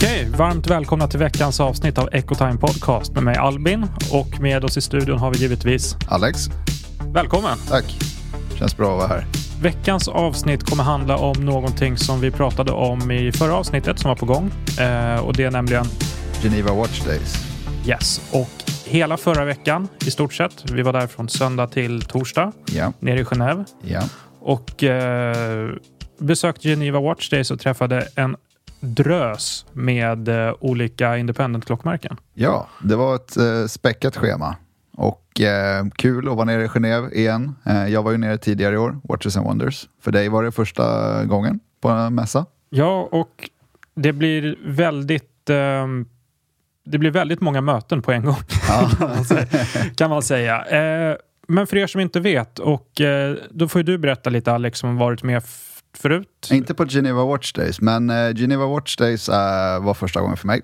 Okej, varmt välkomna till veckans avsnitt av Ecotime Podcast med mig Albin och med oss i studion har vi givetvis Alex, Välkommen! tack. Känns bra att vara här. Veckans avsnitt kommer handla om någonting som vi pratade om i förra avsnittet som var på gång eh, och det är nämligen Geneva Watch Days. Yes. Och hela förra veckan i stort sett. Vi var där från söndag till torsdag Ja, nere i Genève ja. och eh, besökte Geneva Watch Days och träffade en drös med eh, olika independent klockmärken. Ja, det var ett eh, späckat schema. Och eh, kul att vara nere i Genève igen. Eh, jag var ju nere tidigare i år, Watches and Wonders. För dig var det första gången på en mässa. Ja, och det blir väldigt ehm, det blir väldigt många möten på en gång, kan man säga. Kan man säga. Eh, men för er som inte vet, och eh, då får ju du berätta lite Alex, som varit med förut. Inte på Geneva Watch Days, men eh, Geneva Watch Days eh, var första gången för mig.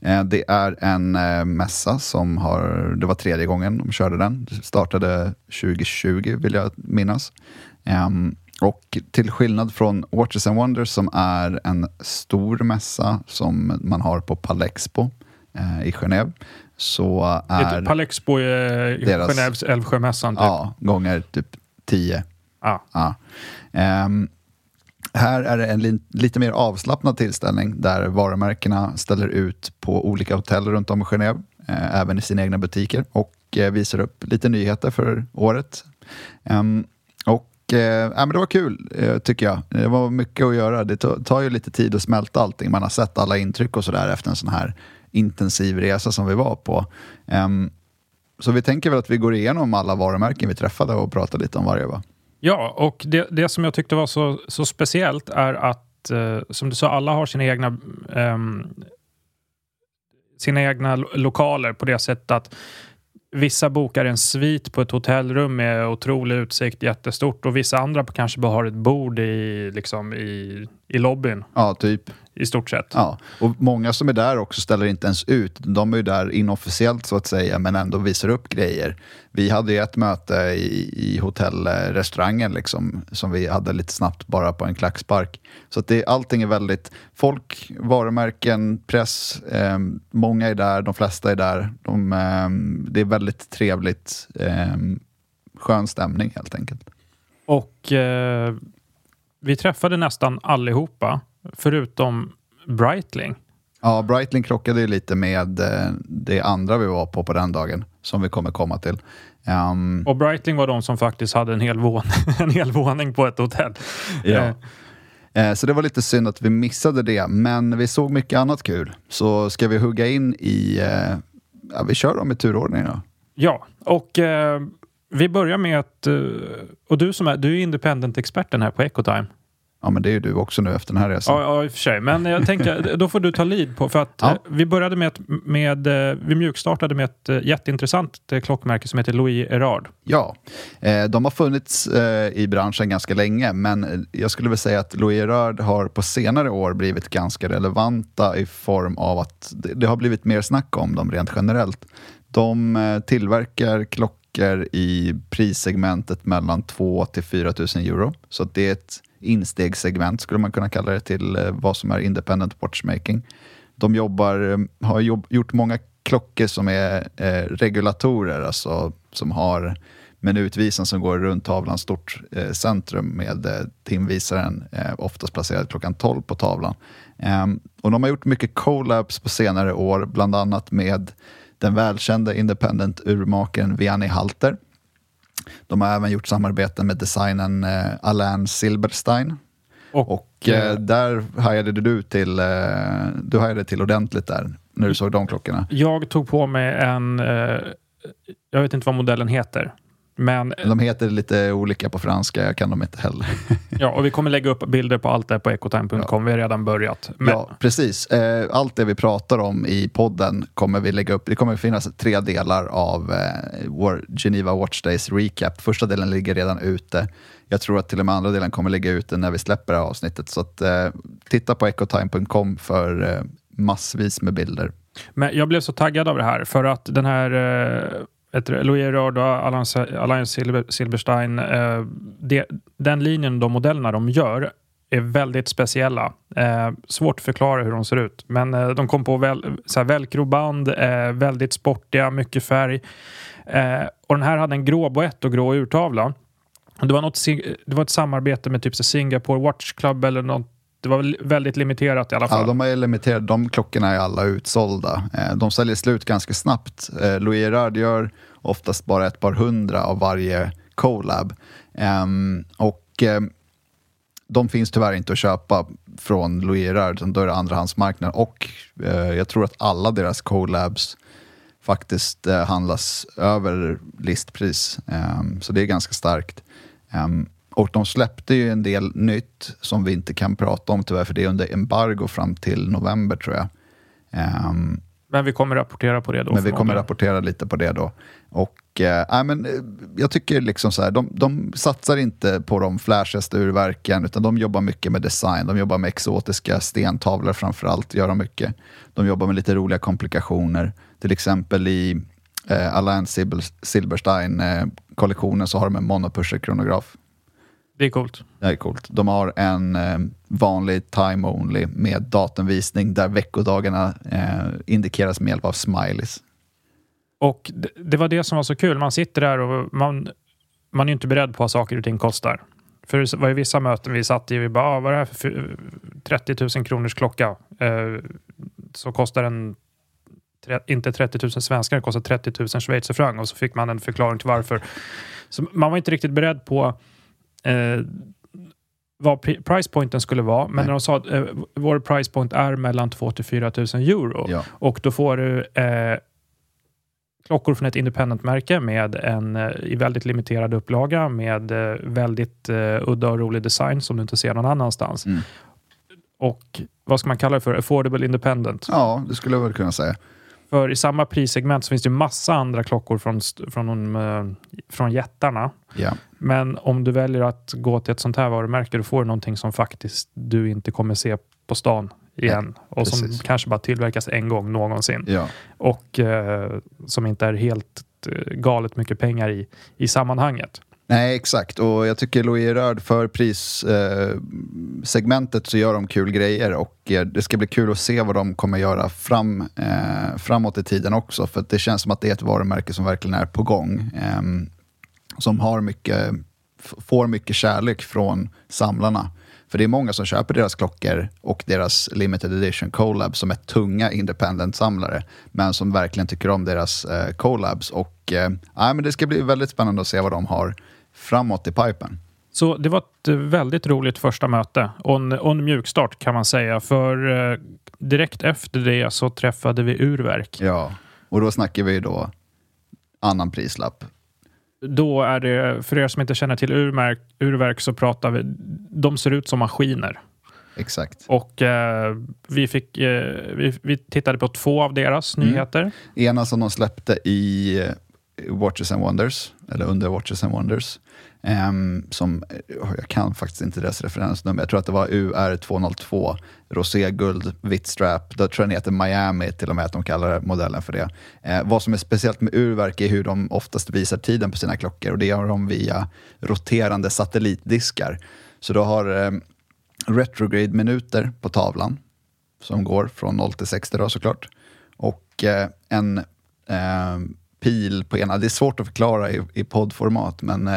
Eh, det är en mässa som har, det var tredje gången de körde den. Det startade 2020 vill jag minnas. Ehm, och till skillnad från Watches and Wonders som är en stor mässa som man har på Palexpo i Genève, så är... Palexpo är Deras- Genèves Älvsjömässan. Typ. Ja, gånger typ 10 Ja. Ja. Ehm, här är det en li- lite mer avslappnad tillställning där varumärkena ställer ut på olika hotell runt om i Genève, eh, även i sina egna butiker och eh, visar upp lite nyheter för året. Um, och eh, men Det var kul, eh, tycker jag. Det var mycket att göra. Det tar ju lite tid att smälta allting. Man har sett alla intryck och sådär efter en sån här intensiv resa som vi var på. Um, så vi tänker väl att vi går igenom alla varumärken vi träffade och pratar lite om varje. Va? Ja, och det, det som jag tyckte var så, så speciellt är att, eh, som du sa, alla har sina egna eh, sina egna lo- lokaler på det sättet att vissa bokar en svit på ett hotellrum med otrolig utsikt, jättestort, och vissa andra kanske bara har ett bord i, liksom, i, i lobbyn Ja, typ i stort sett. Ja. Och många som är där också ställer inte ens ut. De är ju där inofficiellt så att säga, men ändå visar upp grejer. Vi hade ju ett möte i, i hotellrestaurangen liksom, som vi hade lite snabbt bara på en klackspark. Så att det, allting är väldigt, folk, varumärken, press, eh, många är där, de flesta är där. De, eh, det är väldigt trevligt, eh, skön stämning helt enkelt. Och eh, vi träffade nästan allihopa, förutom Breitling. Ja, Breitling krockade ju lite med eh, det andra vi var på på den dagen, som vi kommer komma till. Ehm, Och Breitling var de som faktiskt hade en hel våning, en hel våning på ett hotell. Ja. Eh, eh, så det var lite synd att vi missade det, men vi såg mycket annat kul. Så ska vi hugga in i... Eh, ja, vi kör dem i turordning då. Ja, och eh, vi börjar med att... Och du som är, du är independent-experten här på Ecotime. Ja, men det är ju du också nu efter den här resan. Ja, ja, i och för sig. Men jag tänker, då får du ta lead på, för att Ja. eh, vi började med, ett, med eh, vi mjukstartade med ett eh, jätteintressant klockmärke som heter Louis Erard. Ja, de har funnits i branschen ganska länge, men jag skulle väl säga att Louis Erard har på senare år blivit ganska relevanta i form av att det, har blivit mer snack om dem rent generellt. De tillverkar klockor i prissegmentet mellan 2 till 4 000 euro, så det är ett instegssegment skulle man kunna kalla det till eh, vad som är independent watchmaking. De jobbar, eh, har jobb, gjort många klockor som är eh, regulatorer, alltså som har minutvisen som går runt tavlans stort eh, centrum med eh, timvisaren eh, oftast placerad klockan 12 på tavlan. Ehm, och de har gjort mycket collabs på senare år, bland annat med den välkända independent urmakaren Vianney Halter. De har även gjort samarbeten med designern eh, Alain Silberstein. Och eh, där hajade du till, eh, du hajade till ordentligt där när du såg de klockorna. Jag tog på mig en, eh, jag vet inte vad modellen heter, Men, de heter lite olika på franska, jag kan dem inte heller. ja, och vi kommer lägga upp bilder på allt det på ecotime.com. Ja. Vi har redan börjat. Men... Ja, precis. Eh, allt det vi pratar om i podden kommer vi lägga upp. Det kommer finnas tre delar av eh, Geneva Watch Days Recap. Första delen ligger redan ute. Jag tror att till och med andra delen kommer ligga ute när vi släpper det här avsnittet. Så att, eh, titta på ecotime.com för eh, massvis med bilder. Men jag blev så taggad av det här för att den här eh, Louis Rörd och Alliance Silber, Silberstein, eh, det, den linjen, de modellerna de gör är väldigt speciella. Eh, svårt att förklara hur de ser ut. Men eh, de kom på väl, så velcroband, eh, väldigt sportiga, mycket färg. Eh, och den här hade en grå boett och grå urtavla. Det var, något, det var ett samarbete med typ Singapore Watch Club eller något det var väldigt limiterat i alla fall. Ja, de är limiterade. De klockorna är alla utsålda. Eh, de säljer slut ganska snabbt. Eh, Louis Gerard gör oftast bara ett par hundra av varje collab. Ehm, och ehm, de finns tyvärr inte att köpa från Louis Gerard, då är det andrahandsmarknad. Och eh, jag tror att alla deras collabs faktiskt handlas över listpris. Ehm, så det är ganska starkt. Och de släppte ju en del nytt som vi inte kan prata om tyvärr, för det är under embargo fram till november tror jag. Um, men vi kommer rapportera på det då? Men vi kommer rapportera lite på det då. Och, äh, men, eh, jag tycker liksom så här, de, de satsar inte på de flashigaste urverken, utan de jobbar mycket med design. De jobbar med exotiska stentavlor framför allt, gör de mycket. De jobbar med lite roliga komplikationer. Till exempel i eh, Alain Silberstein-kollektionen eh, så har de en monopusher-kronograf det är coolt. Det är coolt. De har en eh, vanlig time only med datumvisning där veckodagarna eh, indikeras med hjälp av smileys. Och det, det, var det som var så kul. Man sitter där och man, man är inte beredd på vad saker och ting kostar. För det var ju vissa möten vi satt i och vi bara, ah, vad är det här för 30 000 kronors klocka? Eh, så kostar den inte 30 000 svenskar, det kostar 30 000 schweizerfranc och så fick man en förklaring till varför. Så man var inte riktigt beredd på eh, vad price pointen skulle vara. Men Nej. när de sa att eh, vår price point är mellan 2 till 4 000 euro ja. och då får du eh, klockor från ett independent-märke med en eh, i väldigt limiterad upplaga med eh, väldigt uh, udda och rolig design som du inte ser någon annanstans. Mm. Och vad ska man kalla det för? Affordable independent? Ja, det skulle jag väl kunna säga. För i samma prissegment så finns det massa andra klockor från, från, uh, från jättarna. Ja. Men om du väljer att gå till ett sånt här varumärke, då får du någonting som faktiskt du inte kommer se på stan igen. Ja, och som kanske bara tillverkas en gång någonsin. Ja. Och uh, som inte är helt uh, galet mycket pengar i, i sammanhanget. Nej, exakt. Och jag tycker Louis Rörd för prissegmentet eh, så gör de kul grejer och eh, det ska bli kul att se vad de kommer göra fram, eh, framåt i tiden också. För det känns som att det är ett varumärke som verkligen är på gång. Eh, som har mycket, får mycket kärlek från samlarna. För det är många som köper deras klockor och deras limited edition collab som är tunga independent-samlare, men som verkligen tycker om deras eh, collabs. Och, eh, men det ska bli väldigt spännande att se vad de har framåt i pipen. Så det var ett väldigt roligt första möte och en, och en mjukstart kan man säga. För eh, direkt efter det så träffade vi Urverk. Ja, och då snackar vi då annan prislapp. Då är det, för er som inte känner till urverk, urverk så pratar vi, de ser ut som maskiner. Exakt. Och eh, vi, fick, eh, vi, vi, tittade på två av deras mm. nyheter. Ena som de släppte i Watches and Wonders, eller under Watches and Wonders. Um, som, eh, jag kan faktiskt inte deras referensnummer, jag tror att det var UR202, roséguld, vitt strap. Då tror jag den heter Miami till och med, att de kallar modellen för det. Uh, vad som är speciellt med urverk är hur de oftast visar tiden på sina klockor och det gör de via roterande satellitdiskar. Så du har um, retrograde-minuter på tavlan som går från 0 till 60 då såklart. Och uh, en uh, pil på ena. Det är svårt att förklara i, i poddformat, men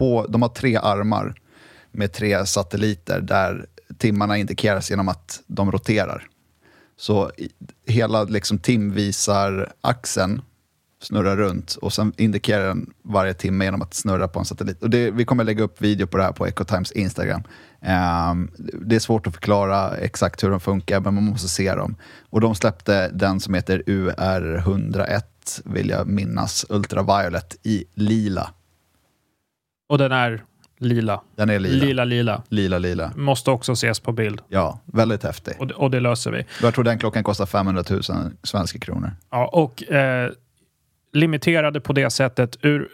på, de har tre armar med tre satelliter där timmarna indikeras genom att de roterar. Så hela liksom, timvisar-axeln snurrar runt och sen indikerar den varje timme genom att snurra på en satellit. Och det, vi kommer lägga upp video på det här på Ecotimes Instagram. Um, det är svårt att förklara exakt hur de funkar, men man måste se dem. Och de släppte den som heter UR101 vill jag minnas, Ultraviolet i lila. Och den är lila. Den är lila. Lila, lila. Lila, lila. Måste också ses på bild. Ja, väldigt häftig. Och, det- och det löser vi. Jag tror den klockan kostar 500 000 svenska kronor. Ja, och eh, limiterade på det sättet. Ur,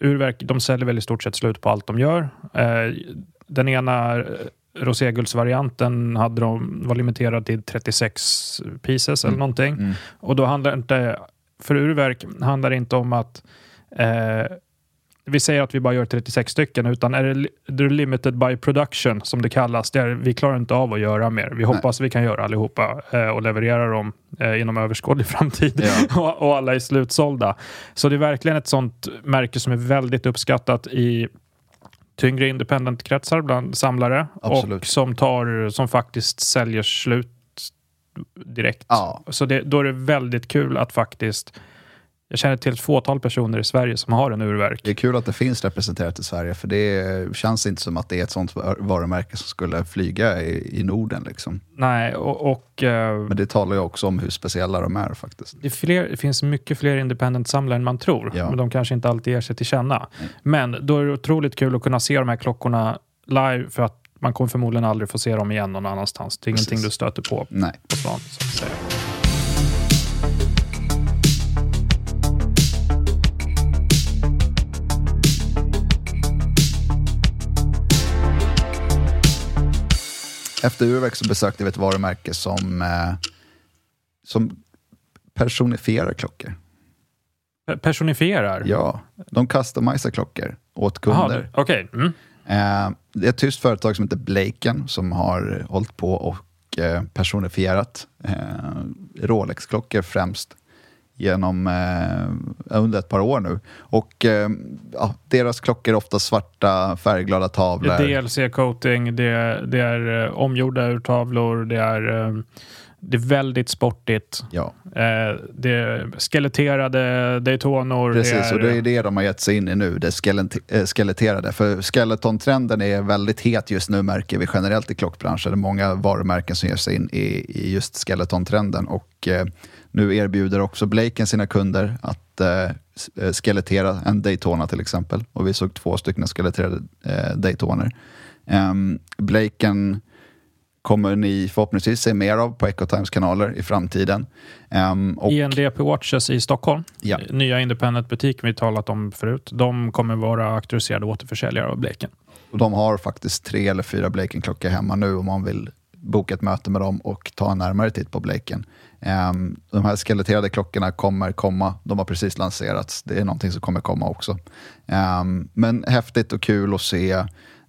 urverk, de säljer väl i stort sett slut på allt de gör. Eh, den ena eh, roséguldsvarianten hade de, var limiterad till 36 pieces eller någonting. Mm. Och då handlar det inte, för urverk handlar det inte om att eh, vi säger att vi bara gör 36 stycken, utan är det, det är limited by production som det kallas. Det är, vi klarar inte av att göra mer. Vi hoppas vi kan göra allihopa eh, och leverera dem eh, inom överskådlig framtid. Ja. och, och alla är slutsålda. Så det är verkligen ett sånt märke som är väldigt uppskattat i tyngre independent-kretsar bland samlare Absolut. och som, tar, som faktiskt säljer slut direkt. Ja. Så det, då är det väldigt kul att faktiskt jag känner till ett fåtal personer i Sverige som har en urverk. Det är kul att det finns representerat i Sverige, för det känns inte som att det är ett sånt varumärke som skulle flyga i, i Norden. Liksom. Nej, och, och eh, Men det talar ju också om hur speciella de är faktiskt. det, är fler, det finns mycket fler independent-samlare än man tror. Ja. Men de kanske inte alltid ger sig till känna. Men då är det otroligt kul att kunna se de här klockorna live för att man kommer förmodligen aldrig få se dem igen någon annanstans. Det är Precis. ingenting du stöter på Nej. på stan. Så att säga. Efter urverk så besökte vi ett varumärke som, eh, som personifierar klockor. Pe- Personifierar? Ja, de customisar klockor åt kunder. det- Okej. Mm. Eh, det är ett tyst företag som heter Blaken som har hållit på och eh, personifierat eh, Rolex-klockor främst genom eh, under ett par år nu. Och eh, ja, deras klockor är ofta svarta färgglada Det tavlor. är DLC-coating, det, det är eh, omgjorda urtavlor, det är, eh, det är väldigt sportigt. Ja, Eh, det är skeletterade Daytonor. precis. och det är det de har gett sig in i nu, det eh, skeletterade. För skeleton-trenden är väldigt het just nu märker vi generellt i klockbranschen. Det är många varumärken som ger sig in i, i just skeleton-trenden. Och eh, nu erbjuder också Blaken sina kunder att eh, eh, skelettera en Daytona till exempel. Och vi såg två stycken skeletterade eh, Daytoner. Um, Blaken kommer ni förhoppningsvis se mer av på Ecotimes kanaler i framtiden. Ehm, och, INDP Watches i Stockholm. Ja. Nya independent-butiken vi talat om förut. De kommer vara auktoriserade återförsäljare av Bleken. och de har faktiskt tre eller fyra Blaken-klockor hemma nu om man vill boka ett möte med dem och ta en närmare titt på Blaken. Ehm, de här skeletterade klockorna kommer komma. De har precis lanserats. Det är någonting som kommer komma också. Ehm, men häftigt och kul att se.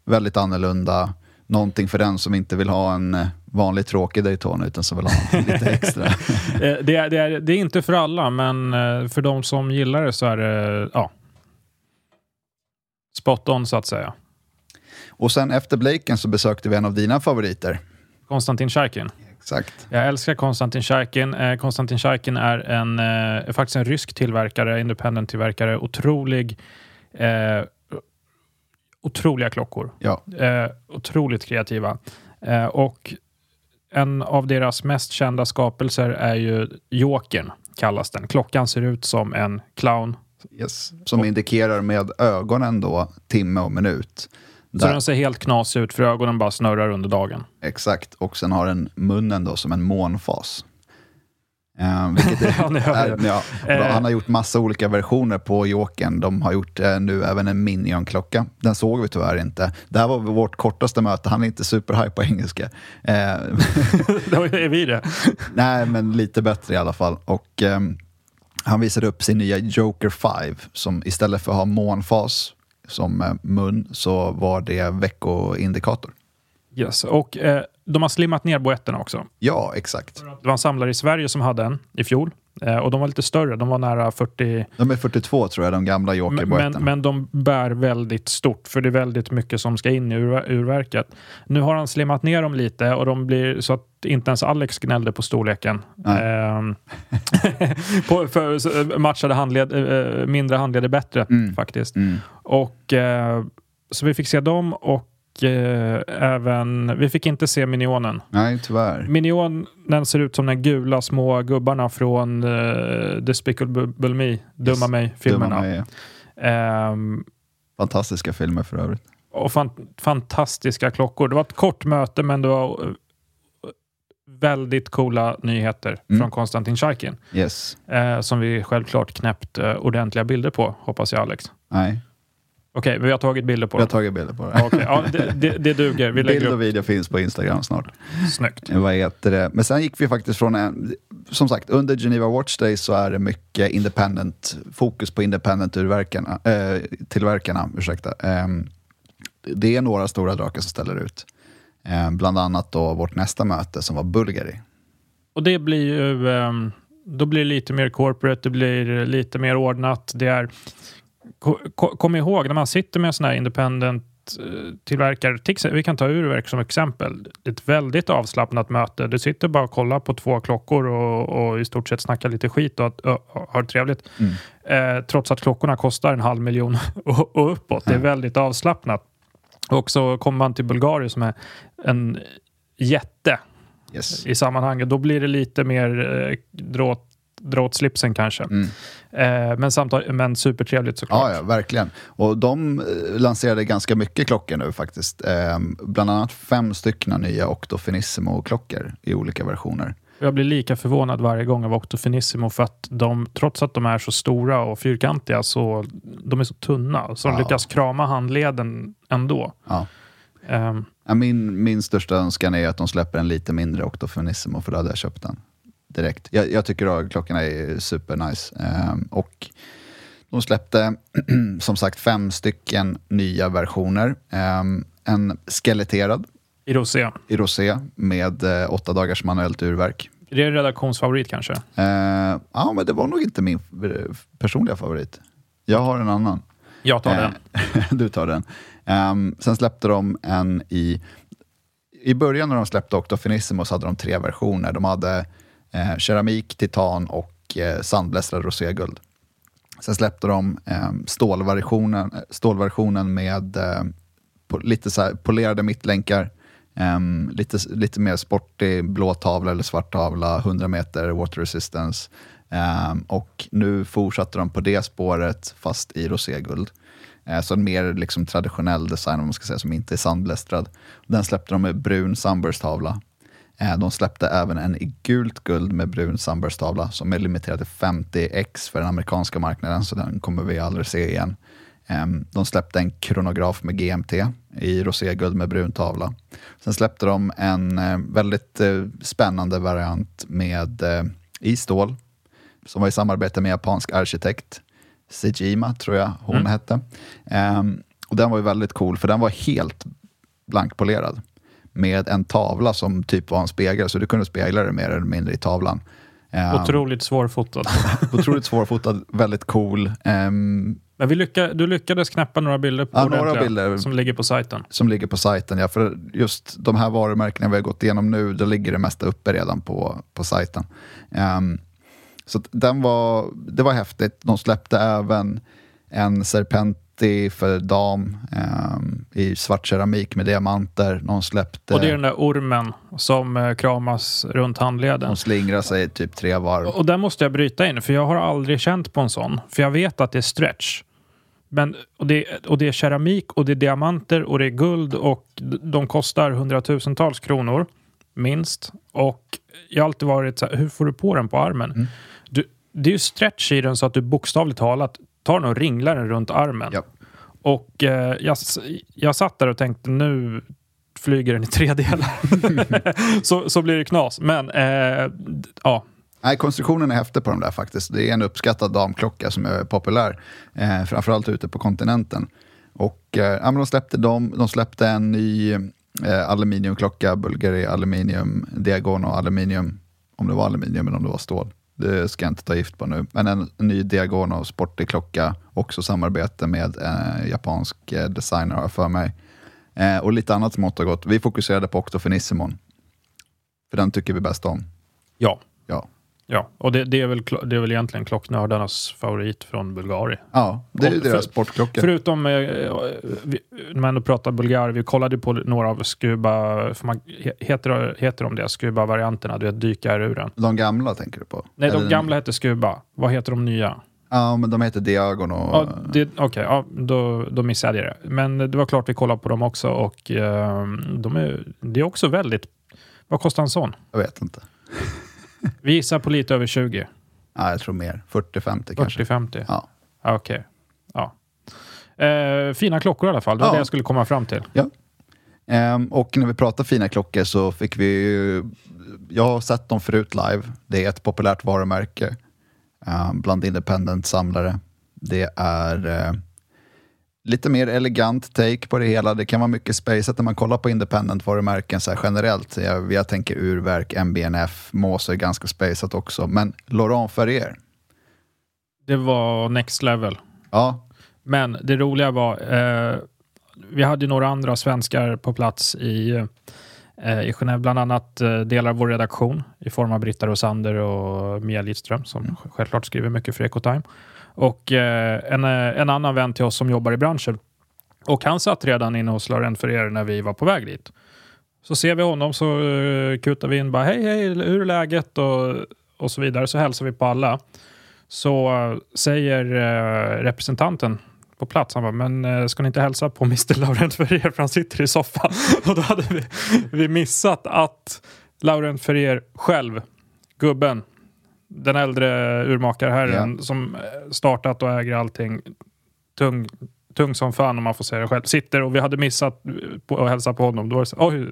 Väldigt annorlunda. Någonting för den som inte vill ha en vanlig tråkig Daytona utan som vill ha lite extra. Eh, det, är, det, är, det är inte för alla, men eh, för de som gillar det så är det ja, spot on så att säga. och sen efter Blaken så besökte vi en av dina favoriter. Konstantin Chaikin. Exakt. Jag älskar Konstantin Chaikin. Eh, Konstantin Chaikin är, en, eh, faktiskt en rysk tillverkare, independent-tillverkare. Otrolig, eh, otroliga klockor. Ja. Eh, otroligt kreativa. Eh, och en av deras mest kända skapelser är ju Jokern, kallas den. Klockan ser ut som en clown. Yes. Som indikerar med ögonen då timme och minut. Så den ser helt knasig ut för ögonen bara snurrar under dagen. Exakt, och sen har den munnen då som en månfas. Eh, vilket är, Ja, är, ja, Eh. han har gjort massa olika versioner på Jokern. De har gjort eh, nu även en Minion-klocka. Den såg vi tyvärr inte. Det här var vårt kortaste möte. Han är inte superhype på engelska. Eh, Då är vi det. nej, men lite bättre i alla fall. Och ehm, han visade upp sin nya Joker 5 som istället för att ha månfas som eh, mun så var det veckoindikator. Yes. Och eh, de har slimmat ner boetterna också. Ja, exakt. Det var en samlare i Sverige som hade en i fjol. Eh, och de var lite större. De var nära 40. De är 42 tror jag, de gamla Men, men, men de bär väldigt stort, för det är väldigt mycket som ska in i ur, urverket. Nu har han slimmat ner dem lite och de blir så att inte ens Alex gnällde på storleken. Ehm, på, för, så, matchade handled, eh, mindre handleder bättre Mm. faktiskt. Mm. Och, eh, så vi fick se dem och eh, även, vi fick inte se Minionen. Nej, tyvärr. Minionen ser ut som de gula små gubbarna från uh, Despicable Me, Dumma Yes. mig-filmerna. Dumma mig. Ehm, Fantastiska filmer för övrigt. Och fan, fantastiska klockor. Det var ett kort möte, men det var eh, väldigt coola nyheter Mm. från Konstantin Chaikin. Yes. Eh, som vi självklart knäppt eh, ordentliga bilder på, hoppas jag Alex. Nej, Okej, vi har tagit bilder på jag har det. tagit bilder på det. Ja, okej. ja, det, det, det duger. Vi Bild och upp video finns på Instagram snart. snyggt. Vad heter det? Men sen gick vi faktiskt från en, som sagt, under Geneva Watch Day så är det mycket independent, fokus på independent urverkarna, eh, tillverkarna. Ursäkta. Ehm, det är några stora drakar som ställer ut. Ehm, bland annat då vårt nästa möte som var Bulgari. Och det blir ju... ehm, då blir det lite mer corporate, det blir lite mer ordnat. Det är... ko- ko- Kom ihåg, när man sitter med en sån här independent eh, tillverkare, vi kan ta urverk som exempel. Ett väldigt avslappnat möte. Du sitter bara och kollar på två klockor och, och i stort sett snackar lite skit och, har det trevligt. Eh, trots att klockorna kostar en halv miljon och, och uppåt. Det är väldigt avslappnat. Och så kommer man till Bulgarien som är en jätte Yes. i sammanhanget. Då blir det lite mer eh, dra, dra åt slipsen kanske. Mm. Eh, men, samtal, men supertrevligt såklart. Ja, ja, verkligen. Och de eh, lanserade ganska mycket klockor nu faktiskt. Ehm, bland annat fem stycken nya Octo Finissimo-klockor i olika versioner. Jag blir lika förvånad varje gång av Octo Finissimo för att de, trots att de är så stora och fyrkantiga, så de är så tunna. Så de Ja. lyckas krama handleden ändå. Ja. Ja, min, min största önskan är att de släpper en lite mindre Octo Finissimo, för då hade jag köpt den direkt. Jag, jag tycker att klockorna är supernice. Ehm, och de släppte som sagt fem stycken nya versioner. Ehm, en skeletterad I rosé. i rosé med eh, åtta dagars manuellt urverk. Är det en redaktionsfavorit kanske? Eh, ja, men det var nog inte min eh, personliga favorit. Jag har en annan. Jag tar Eh, den. du tar den. Ehm, sen släppte de en i... I början när de släppte Octo Finissimo så hade de tre versioner. De hade eh, keramik, titan och eh, sandblästrad roséguld. Sen släppte de ehm, eh, stålversionen, stålversionen med eh, på, lite så här polerade mittlänkar, ehm, lite, lite mer sportig blå tavla eller svart tavla, 100 meter water resistance. Ehm, och nu fortsatte de på det spåret fast i roséguld. Eh, så en mer liksom traditionell design om man ska säga, som inte är sandblästrad. Den släppte de med brun sunburst-tavla. Eh, de släppte även en i gult guld med brun sunburst-tavla som är limiterad till 50x för den amerikanska marknaden, så den kommer vi aldrig se igen. Ehm, De släppte en kronograf med GMT i roséguld med brun tavla. Sen släppte de en eh, väldigt eh, spännande variant med i stål som var i samarbete med japansk arkitekt Sejima, tror jag hon hette. Ehm, och den var ju väldigt cool, för den var helt blankpolerad med en tavla som typ var en spegel, så du kunde spegla det mer eller mindre i tavlan. Ehm, Otroligt svårfotad. otroligt svårfotad, väldigt cool. Ehm, Men vi lycka, du lyckades knäppa några bilder på Ja, några bilder. som ligger på sajten. som ligger på sajten. Ja, för just de här varumärkena vi har gått igenom nu, då ligger det mesta uppe redan på, på sajten. Ehm, så den var, det var häftigt. De släppte även en Serpenti för dam ehm, i svart keramik med diamanter. De släppte... Och det är den där ormen som eh, kramas runt handleden. De slingrar sig typ tre varv. Och där måste jag bryta in, för jag har aldrig känt på en sån. För jag vet att det är stretch. Men, och, det, och det är keramik och det är diamanter och det är guld och de kostar hundratusentals kronor, minst. Och jag har alltid varit så här, hur får du på den på armen? Du, det är ju stretch i den så att du bokstavligt talat tar den och ringlar den runt armen. Ja. Och eh, jag, jag satt där och tänkte nu flyger den i tre delar. så, så blir det knas. Men eh, ja, Nej, konstruktionen är häftig på de där faktiskt. Det är en uppskattad damklocka som är populär, eh, framförallt ute på kontinenten. Och eh, ja, de släppte dem, de släppte en ny eh, aluminiumklocka, Bulgari aluminium, Diagono aluminium, om det var aluminium eller om det var stål. Det ska jag inte ta gift på nu. Men en, ny Diagono sportig klocka, också samarbete med eh, japansk eh, designer har jag för mig. Eh, och lite annat smått och gott. Vi fokuserade på Octo Finissimon, för den tycker vi bäst om. ja. Ja. Ja, och det, det, är väl, det är väl egentligen klocknördarnas favorit från Bulgarien. Ja, det är ju deras sportklocka. Förutom, eh, vi, när man ändå pratar Bulgarien, vi kollade på några av Scuba, för man, he- heter, heter de det, Scuba-varianterna, du vet dykaruren. De gamla tänker du på? Nej, Eller de gamla hette Scuba. Vad heter de nya? Ja, men de heter Diagon och... Ja, Okej, ja, då, då missade jag det. Men det var klart vi kollade på dem också och eh, de är, det är också väldigt... Vad kostar en sån? Jag vet inte. Vi gissar på lite över 20. Ja, jag tror mer. 40-50 kanske. 40-50? Ja. Ja, Okej. Ja. Eh, fina klockor i alla fall. Det var Ja. det jag skulle komma fram till. Ehm, och när vi pratar fina klockor så fick vi ju... Jag har sett dem förut live. Det är ett populärt varumärke ehm, bland independent-samlare. Det är eh, lite mer elegant take på det hela. Det kan vara mycket spacet när man kollar på independent-varumärken så här generellt. Jag, jag tänker urverk, MBNF, Moser är ganska spacet också. Men Laurent Ferrier, Det var next level. ja, Men det roliga var, eh, vi hade några andra svenskar på plats i, eh, i Genève, bland annat eh, delar av vår redaktion i form av Britta Rosander och Mia Lidström som självklart skriver mycket för Ecotime. Och eh, en, eh, en annan vän till oss som jobbar i branschen. Och han satt redan inne hos Laurent Ferrer när vi var på väg dit. Så ser vi honom så uh, kutar vi in bara hej hej, hur är läget? Och, och så vidare. Så hälsar vi på alla. Så eh, säger representanten på plats, han bara, men ska ni inte hälsa på Mr Laurent Ferrer för han sitter i soffan? Och då hade vi, vi missat att Laurent Ferrer själv, gubben, den äldre urmakarherren som eh, startat och äger allting, tung, tung som fan om man får säga det själv, sitter och vi hade missat eh, på att hälsa på honom. Då var det så, oj,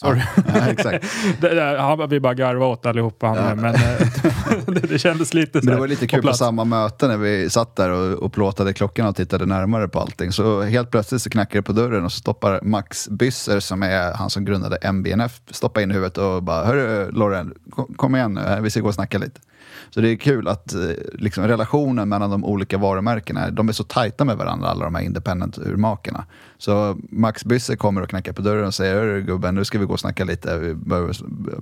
sorry. ja, exakt. det, det, han, vi bara garvade åt allihopa, han, Ja. men eh, det, det kändes lite så Men det var lite kul på, plats. samma möte när vi satt där och, och plåtade klockorna och tittade närmare på allting. Så helt plötsligt så knackar det på dörren och så stoppar Max Bysser, som är han som grundade MBNF, stoppar in huvudet och bara Hörru Lauren, kom, kom igen nu, vi ska gå och snacka lite. Så det är kul att eh, liksom, relationen mellan de olika varumärkena, de är så tajta med varandra, alla de här independent-urmakarna. Så Max Bysser kommer och knackar på dörren och säger Hörru gubben, nu ska vi gå och snacka lite, vi behöver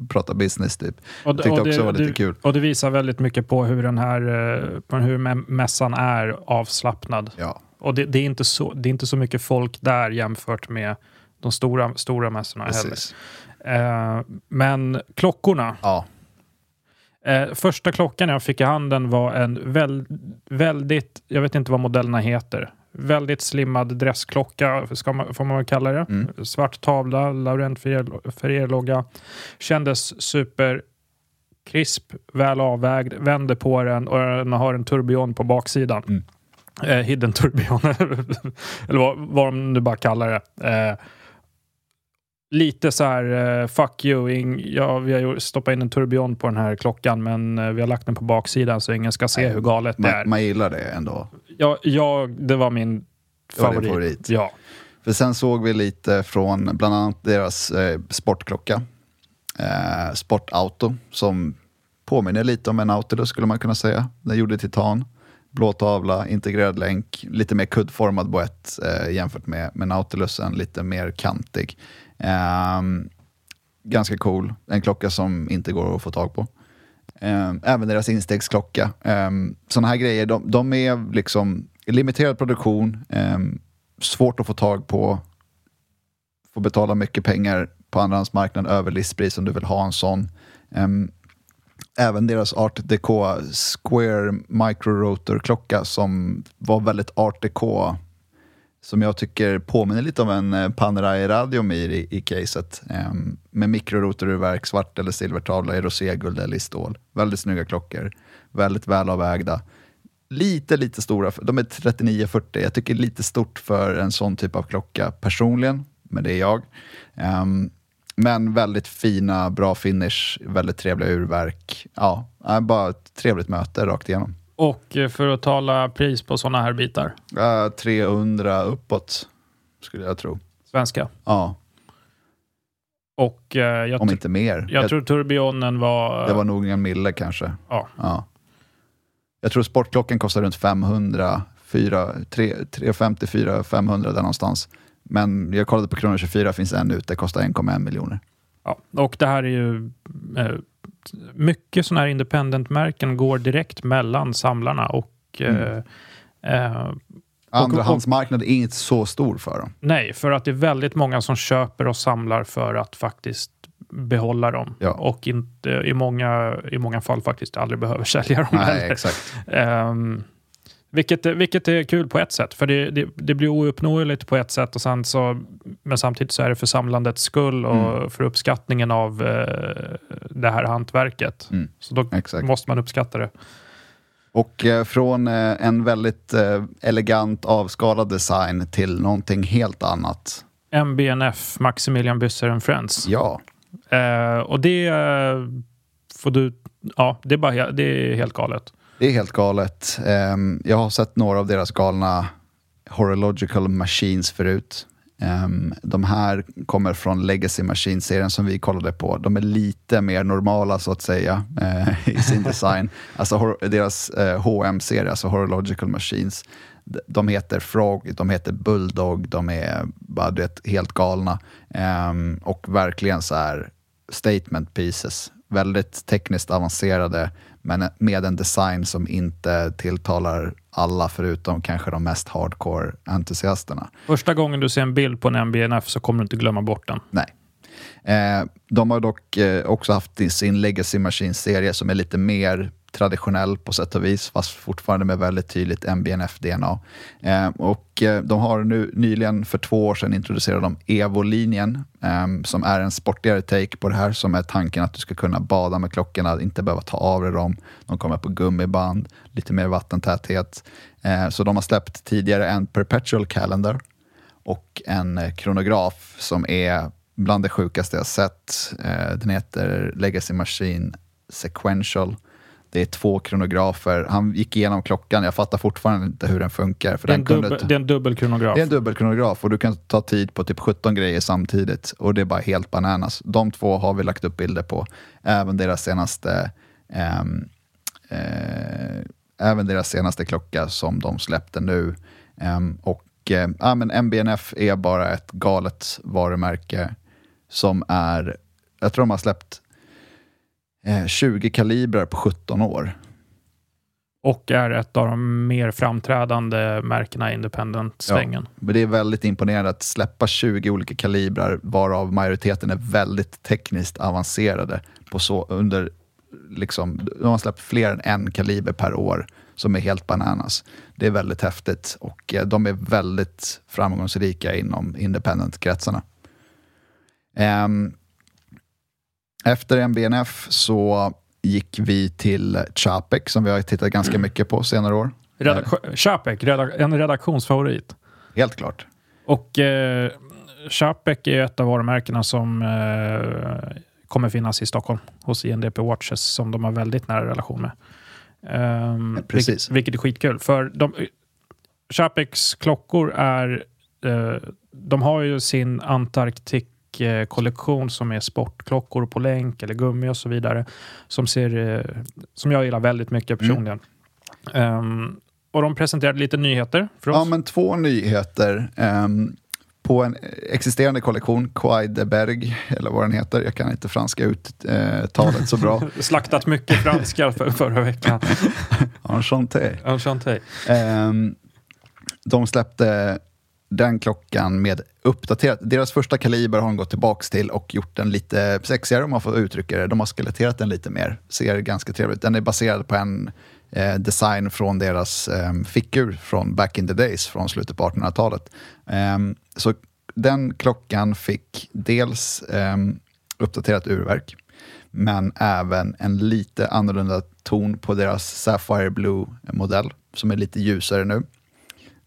prata business typ. Och, Jag tyckte och också det var lite kul. Och det visar väldigt mycket på hur den här eh, på hur mä- mässan är avslappnad. Ja. Och det, det, är inte så, det är inte så mycket folk där jämfört med de stora, stora mässorna Precis. heller. Eh, men klockorna. Ja, Eh, första klockan jag fick i handen var en väl, väldigt, jag vet inte vad modellerna heter, väldigt slimmad dressklocka, ska man, får man kalla det. Mm. Svart tavla, Laurent Ferrier- Ferrier-logga. Kändes super krisp, väl avvägd, vänder på den och den har en tourbillon på baksidan. Mm. Eh, hidden tourbillon, eller vad, vad de nu bara kallar det. Eh, lite så här, eh, fuck you, ja, vi har stoppat in en tourbillon på den här klockan men eh, vi har lagt den på baksidan så ingen ska se Nej, hur galet det är. man, gillar det ändå. Ja, ja, det var min Det var favorit. favorit. Ja. För sen såg vi lite från bland annat deras eh, sportklocka, eh, Sportauto, som påminner lite om en Nautilus skulle man kunna säga. Den gjorde titan, blå tavla, integrerad länk, lite mer kuddformad boett eh, jämfört med, med Nautilusen, lite mer kantig. Um, ganska cool, en klocka som inte går att få tag på. Um, även deras instegsklocka. Ehm, um, Sådana här grejer, de, de är liksom limiterad produktion, um, svårt att få tag på, får betala mycket pengar på andrahandsmarknaden över listpris om du vill ha en sån. Även deras Art Deco Square Micro Rotor klocka som var väldigt Art Deco som jag tycker påminner lite om en eh, Panerai Radiomir i, i caset. Um, med mikrorotorurverk, svart eller silvertavla i roséguld eller i stål. Väldigt snygga klockor, väldigt välavvägda. Lite, lite stora, de är 39-40. Jag tycker lite stort för en sån typ av klocka personligen, men det är jag. Um, men väldigt fina, bra finish, väldigt trevliga urverk. Ja, eh, bara ett trevligt möte rakt igenom. Och eh, för att tala pris på sådana här bitar, Äh, 300 uppåt, skulle jag tro. svenska. Ja, Och eh, jag, om inte mer. jag tror turbionen var... Det var nog en mille kanske. ja. Ja. Jag tror sportklockan kostar runt 500, 4, 3, 350, 4, 500 där någonstans. Men jag kollade på Kronor 24, finns en ute, kostar 1,1 miljoner. Ja, och det här är ju... Mycket sådana här independent-märken går direkt mellan samlarna och... Eh, eh, Andrahandsmarknaden är inte så stor för dem. nej, för att det är väldigt många som köper och samlar för att faktiskt behålla dem. Ja. Och inte, i, många, i många fall faktiskt aldrig behöver sälja dem Nej, exakt. Ehm, vilket, vilket är kul på ett sätt, för det, det, det blir ouppnåeligt på ett sätt, och sen så, men samtidigt så är det för samlandets skull och Mm. för uppskattningen av eh, det här hantverket. Mm. Så då Exakt. måste man uppskatta det. Och eh, från eh, en väldigt eh, elegant avskalad design till någonting helt annat. MBNF, Maximilian Bysser and Friends. Ja, Eh, och det eh, får du... Ja, det är, bara, det är helt galet. Det är helt galet. Ehm, jag har sett några av deras galna Horological Machines förut. Ehm, de här kommer från Legacy Machine-serien som vi kollade på. De är lite mer normala så att säga eh, i sin design. Alltså deras eh, HM-serie, alltså Horological Machines, de heter Frog, de heter Bulldog, de är bara du vet, helt galna. Ehm, och verkligen så här statement pieces. Väldigt tekniskt avancerade, men med en design som inte tilltalar alla förutom kanske de mest hardcore entusiasterna. Första gången du ser en bild på en MBNF så kommer du inte glömma bort den. Nej. Eh, de har dock eh, också haft sin Legacy Machine-serie som är lite mer traditionell på sätt och vis, fast fortfarande med väldigt tydligt MBNF-DNA. Ehm, eh, och de har nu nyligen, för två år sedan, introducerat de Evo-linjen, eh, som är en sportigare take på det här, som är tanken att du ska kunna bada med klockorna, inte behöva ta av dig dem. De kommer på gummiband, lite mer vattentäthet. Eh, så de har släppt tidigare en Perpetual Calendar, och en eh, kronograf som är bland det sjukaste jag sett. Ehm, den heter Legacy Machine Sequential. Det är två kronografer. Han gick igenom klockan. Jag fattar fortfarande inte hur den funkar. För Det är, den dubbel, ta- det är en dubbelkronograf. det är en dubbelkronograf och du kan ta tid på typ 17 grejer samtidigt och det är bara helt bananas. De två har vi lagt upp bilder på. Även deras senaste ehm, eh, även deras senaste klocka som de släppte nu. Ehm, och eh, ja, men MBNF är bara ett galet varumärke som är, jag tror de har släppt eh, 20 kalibrar på 17 år. Och är ett av de mer framträdande märkena i independent-svängen. Men det är väldigt imponerande att släppa 20 olika kalibrar varav majoriteten är väldigt tekniskt avancerade. På så, under, liksom, de har släppt fler än en kaliber per år som är helt bananas. Det är väldigt häftigt och eh, de är väldigt framgångsrika inom independent-kretsarna. Ehm, efter MBNF så gick vi till Chapek som vi har tittat ganska mycket på senare år. Redak- Chapek, redak- en redaktionsfavorit. Helt klart. Och eh, Chapek är ett av varumärkena som eh, kommer finnas i Stockholm hos INDP Watches som de har väldigt nära relation med. Um, Precis. Vilket, vilket är skitkul. För de, Chapeks klockor är... Eh, de har ju sin Antarktik-kollektion som är sportklockor på länk eller gummi och så vidare. Som, ser, eh, som jag gillar väldigt mycket personligen. Ehm, och de presenterade lite nyheter för oss. Ja, men två nyheter. ehm, på en existerande kollektion, Quai de Berg, eller vad den heter. Jag kan inte franska ut eh, så bra. Slaktat mycket franska för, förra veckan. Enchanté. Enchanté. Ehm, de släppte den klockan med uppdaterat. Deras första kaliber har de gått tillbaka till och gjort den lite sexigare om man får uttrycka det. De har skeletterat den lite mer. Ser ganska trevligt Den är baserad på en eh, design från deras eh, fickur från back in the days från slutet på 1800-talet. Eh, så den klockan fick dels eh, uppdaterat urverk men även en lite annorlunda ton på deras Sapphire Blue-modell som är lite ljusare nu.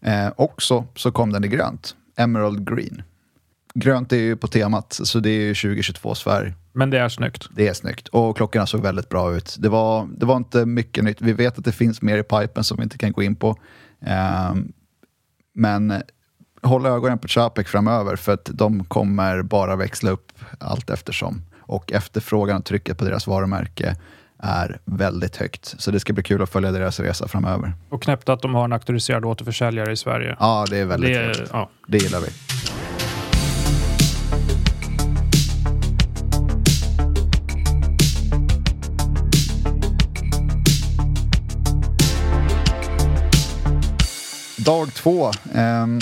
Eh, också så kom den i grönt, Emerald Green. Grönt är ju på temat, så det är ju 2022s färg. Men det är snyggt. Det är snyggt och klockorna såg väldigt bra ut. Det var, det var inte mycket nytt. Vi vet att det finns mer i pipen som vi inte kan gå in på. Ehm, men håll ögonen på Chapek framöver för att de kommer bara växla upp allt eftersom. Och efterfrågan och trycket på deras varumärke är väldigt högt. Så det ska bli kul att följa deras resa framöver. Och knäppt att de har en auktoriserad återförsäljare i Sverige. Ja, det är väldigt det, trevligt. ja. Det gillar vi. Dag två. Um,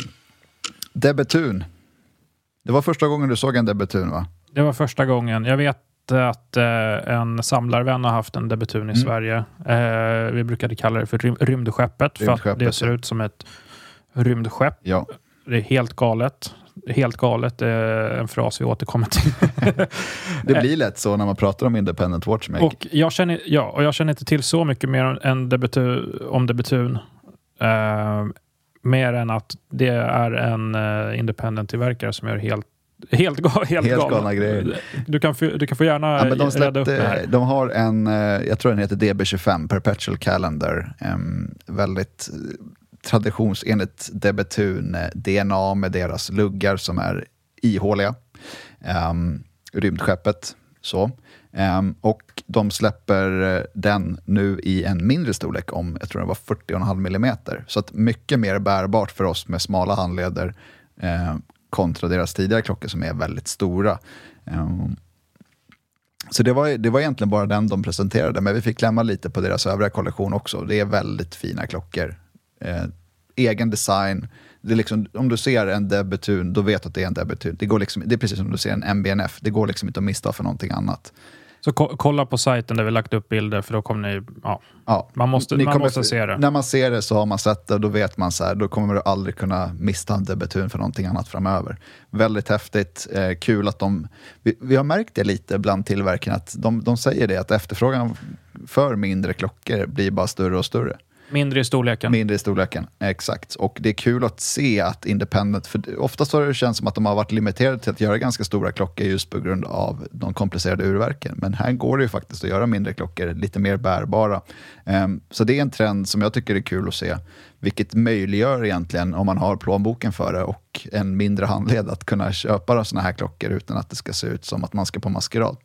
Debetun. Det var första gången du såg en Debetun va? Det var första gången. Jag vet att eh, en samlarvän har haft en debutun i Mm. Sverige. Eh, vi brukade kalla det för rym rymdskeppet, för att det ser ut som ett rymdskepp. Ja. Det är helt galet. Helt galet är en fras vi återkommer till. Det blir lätt så när man pratar om independent watchmaking. och, jag känner, ja, och jag känner inte till så mycket mer än debutu, om debutun. Eh, mer än att det är en uh, independent-tillverkare som gör helt Helt, ga, helt, Helt galna. galna grejer. Du kan, du kan få gärna Ja, men de, rädda upp det släppte, här. de har en, eh, jag tror den heter DB25, Perpetual Calendar. em, väldigt eh, traditionsenligt debutun, eh, DNA med deras luggar som är ihåliga. Um, rymdskeppet. Så. Em, och de släpper den nu i en mindre storlek om, jag tror det var 40,5 mm. Så att mycket mer bärbart för oss med smala handleder eh, kontra deras tidigare klockor som är väldigt stora. Ehm, så det var, det var egentligen bara den de presenterade, men vi fick klämma lite på deras övriga kollektion också. Det är väldigt fina klockor. Eh, egen design. Det är liksom, om du ser en debutun, då vet du att det är en debutun. Det, går liksom, det är precis som du ser en MBNF, det går liksom inte att missta för någonting annat. Så ko- kolla på sajten där vi lagt upp bilder för då kommer ni... Ja, Ja, man måste, ni man kommer- måste se det. När man ser det så har man sett det och då vet man så här, då kommer du aldrig kunna mista en debutun för någonting annat framöver. Väldigt häftigt, eh, kul att de, vi, vi har märkt det lite bland tillverkarna, att de, de säger det att efterfrågan för mindre klockor blir bara större och större. Mindre i storleken. Mindre i storleken, exakt. Och det är kul att se att Independent, för oftast har det känts som att de har varit limiterade till att göra ganska stora klockor just på grund av de komplicerade urverken. Men här går det ju faktiskt att göra mindre klockor lite mer bärbara. Um, så det är en trend som jag tycker är kul att se, vilket möjliggör egentligen, om man har plånboken för det och en mindre handled, att kunna köpa sådana här klockor utan att det ska se ut som att man ska på maskerad.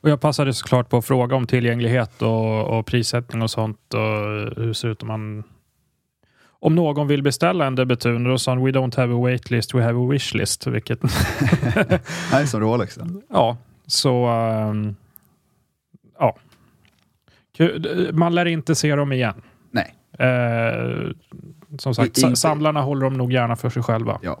Och jag passade såklart på att fråga om tillgänglighet och, och prissättning och sånt. Och hur det ser ut om man... Om någon vill beställa en debutun, då sa han We don't have a waitlist, we have a wishlist. Vilket, Nej, som Rolex. ja, så... ehm, ja. Man lär inte se dem igen. Nej. Eh, som sagt, I- inte- sa- samlarna håller dem nog gärna för sig själva. Ja.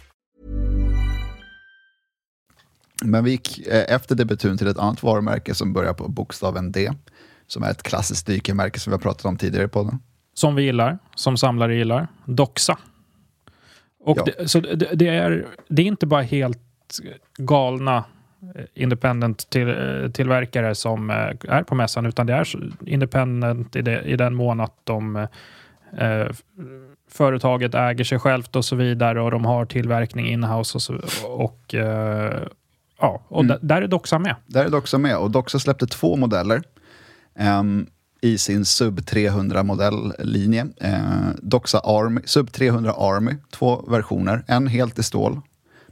Men vi gick eh, efter debutun till ett annat varumärke som börjar på bokstaven D, som är ett klassiskt dykermärke som vi har pratat om tidigare i podden. Som vi gillar, som samlare gillar. Doxa. Och Ja. det, så det, det, är, det är inte bara helt galna eh, independent till, eh, som är på mässan, utan det är independent i, det, i den mån att de eh, företaget äger sig självt och så vidare och de har tillverkning inhouse och, så, och eh, ja, och Mm. där, är Doxa med. Där är Doxa med och Doxa släppte två modeller ehm, i sin Sub 300-modelllinje. Eh, Doxa Army, Sub 300 Army, två versioner. En helt i stål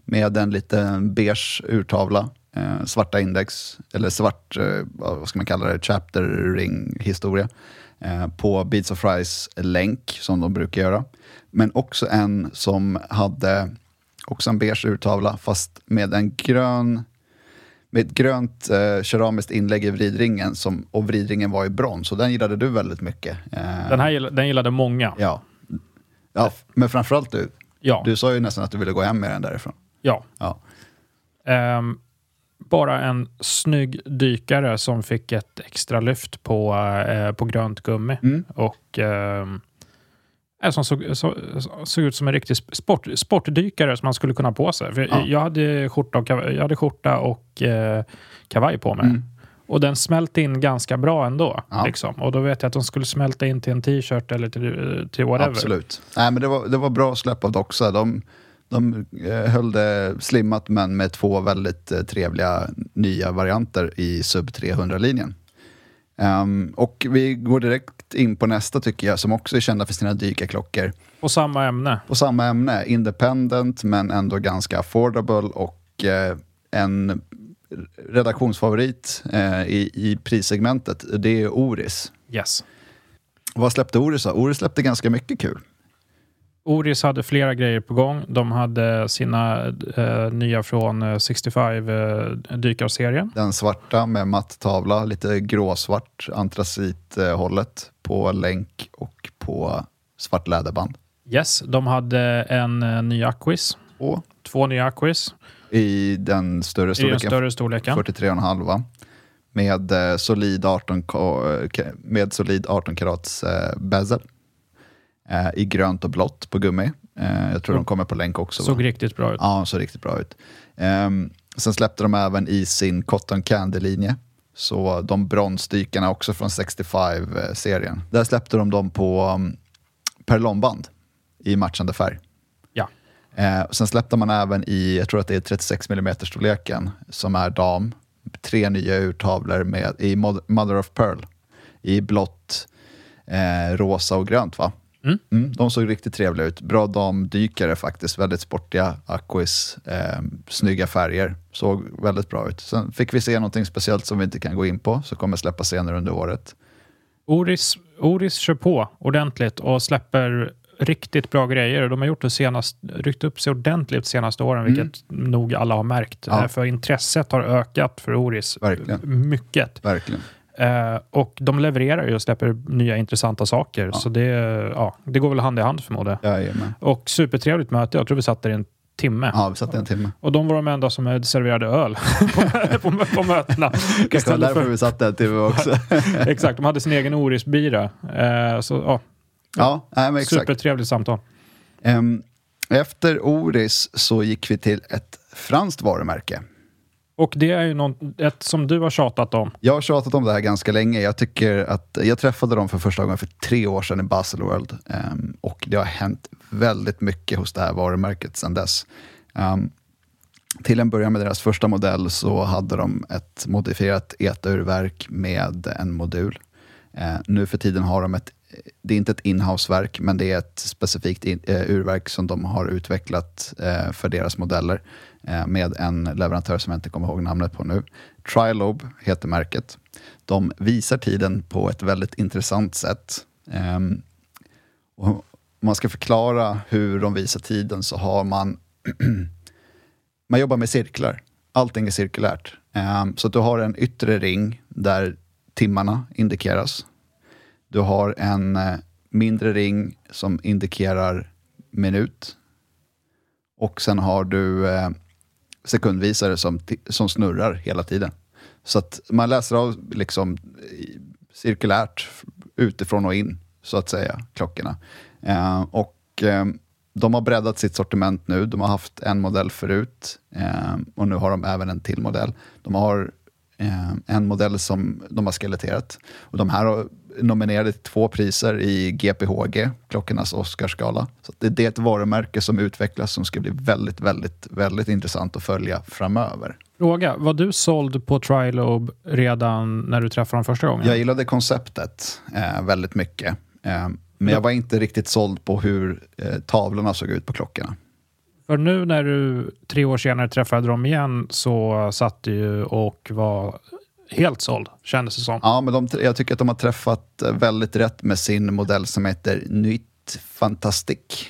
med en lite beige urtavla, eh, svarta index, eller svart, eh, vad ska man kalla det, chapter ring historia eh, på Beats of Fries länk som de brukar göra. Men också en som hade också en beige urtavla fast med en grön med ett grönt eh, keramiskt inlägg i vridringen som, och vridringen var i brons. Och den gillade du väldigt mycket. Eh, Den här gill- den gillade många. Ja. ja, men framförallt du. Ja. Du sa ju nästan att du ville gå hem med den därifrån. ja. Ja. Ehm, bara en snygg dykare som fick ett extra lyft på, eh, på grönt gummi. Mm. Och ehm, eh, som såg, så, såg ut som en riktig sport, sportdykare som man skulle kunna ha på sig. Ja. jag, hade skjorta och, kavaj- jag hade skjorta och eh, kavaj på mig. Mm. Och den smälte in ganska bra ändå. Ja. Liksom. Och då vet jag att de skulle smälta in till en t-shirt eller till, till whatever. Absolut. Nej, men det, var, det var bra släpp av Doxa. De, de eh, höll det slimmat men med två väldigt eh, trevliga nya varianter i sub 300-linjen. Ehm, och vi går direkt in på nästa tycker jag, som också är kända för sina dykarklockor. På samma ämne. På samma ämne, independent men ändå ganska affordable och eh, en redaktionsfavorit eh, i, i prissegmentet, det är Oris. Yes. Vad släppte Oris då? Oris släppte ganska mycket kul. Oris hade flera grejer på gång. De hade sina eh, nya från eh, 65 eh, dykarserien. Den svarta med matt tavla, lite gråsvart antracithållet på länk och på svart läderband. Yes, de hade en eh, ny Aquis. Och Två nya Aquis i den större i den storleken, större storleken. 43,5 va? med eh, solid 18, ka- eh, med solid 18 karats eh, bezel. Eh, I grönt och blått på gummi. Eh, jag tror de kommer på länk också. va? Såg riktigt bra ut. Ja, såg riktigt bra ut. Ehm, sen släppte de även i sin Cotton Candy-linje. Så de bronsdykarna också från 65-serien. Där släppte de dem på um, perlonband i matchande färg. Ja. Eh, sen släppte man även i, jag tror att det är 36 mm storleken som är dam. Tre nya urtavlor med, i Mother of Pearl. I blått, eh, rosa och grönt va? Mm. de såg riktigt trevliga ut. Bra damdykare faktiskt. Väldigt sportiga aquis. Eh, snygga färger. Såg väldigt bra ut. Sen fick vi se någonting speciellt som vi inte kan gå in på. Som kommer släppas senare under året. Oris, Oris kör på ordentligt och släpper riktigt bra grejer. De har gjort det senast, ryckt upp sig ordentligt de senaste åren, vilket nog alla har märkt. Mm. Ja. För intresset har ökat för Oris Verkligen. mycket. Verkligen. Eh, och de levererar ju och släpper nya intressanta saker. Så det, ja, det går väl hand i hand förmodar jag. Jajamän. Och supertrevligt möte. Jag tror vi satt där i en timme. Ja, vi satt en timme. Och de var de enda som serverade öl på, på, på mötena. Kanske var därför för- vi satt en timme också. Exakt, de hade sin egen Oris-bira. Eh, så ja, ja, nej, men exakt. supertrevligt samtal. Ehm, efter Oris så gick vi till ett franskt varumärke. Och det är ju något, ett som du har tjatat om. Jag har tjatat om det här ganska länge. Jag, tycker att, jag träffade dem för första gången för tre år sedan i Baselworld. Um, ehm, och det har hänt väldigt mycket hos det här varumärket sedan dess. Um, till en början med deras första modell så hade de ett modifierat ETA-urverk med en modul. Uh, nu för tiden har de ett, det är inte ett inhouse-verk, men det är ett specifikt in, uh, urverk som de har utvecklat uh, för deras modeller Eh, med en leverantör som jag inte kommer ihåg namnet på nu. Trilobe heter märket. De visar tiden på ett väldigt intressant sätt. Ehm, om man ska förklara hur de visar tiden så har man man jobbar med cirklar. Allting är cirkulärt. Ehm, så att du har en yttre ring där timmarna indikeras. Du har en eh, mindre ring som indikerar minut. Och sen har du eh, sekundvisare som, som snurrar hela tiden. Så att man läser av liksom cirkulärt utifrån och in, så att säga, klockorna. Eh, och eh, de har breddat sitt sortiment nu. De har haft en modell förut eh, och nu har de även en till modell. De har eh, en modell som de har skeletterat. Och de här har nominerade till två priser i GPHG, klockornas Oscarsgala. Så det, det är ett varumärke som utvecklas som ska bli väldigt, väldigt, väldigt intressant att följa framöver. Fråga, var du såld på Trilobe redan när du träffade dem första gången? Jag gillade konceptet eh, väldigt mycket. Eh, men jag var inte riktigt såld på hur eh, tavlorna såg ut på klockorna. För nu när du tre år senare träffade dem igen så satt du ju och var helt såld, kändes det som. Ja, men de, jag tycker att de har träffat eh, väldigt rätt med sin modell som heter Nuit Fantastique.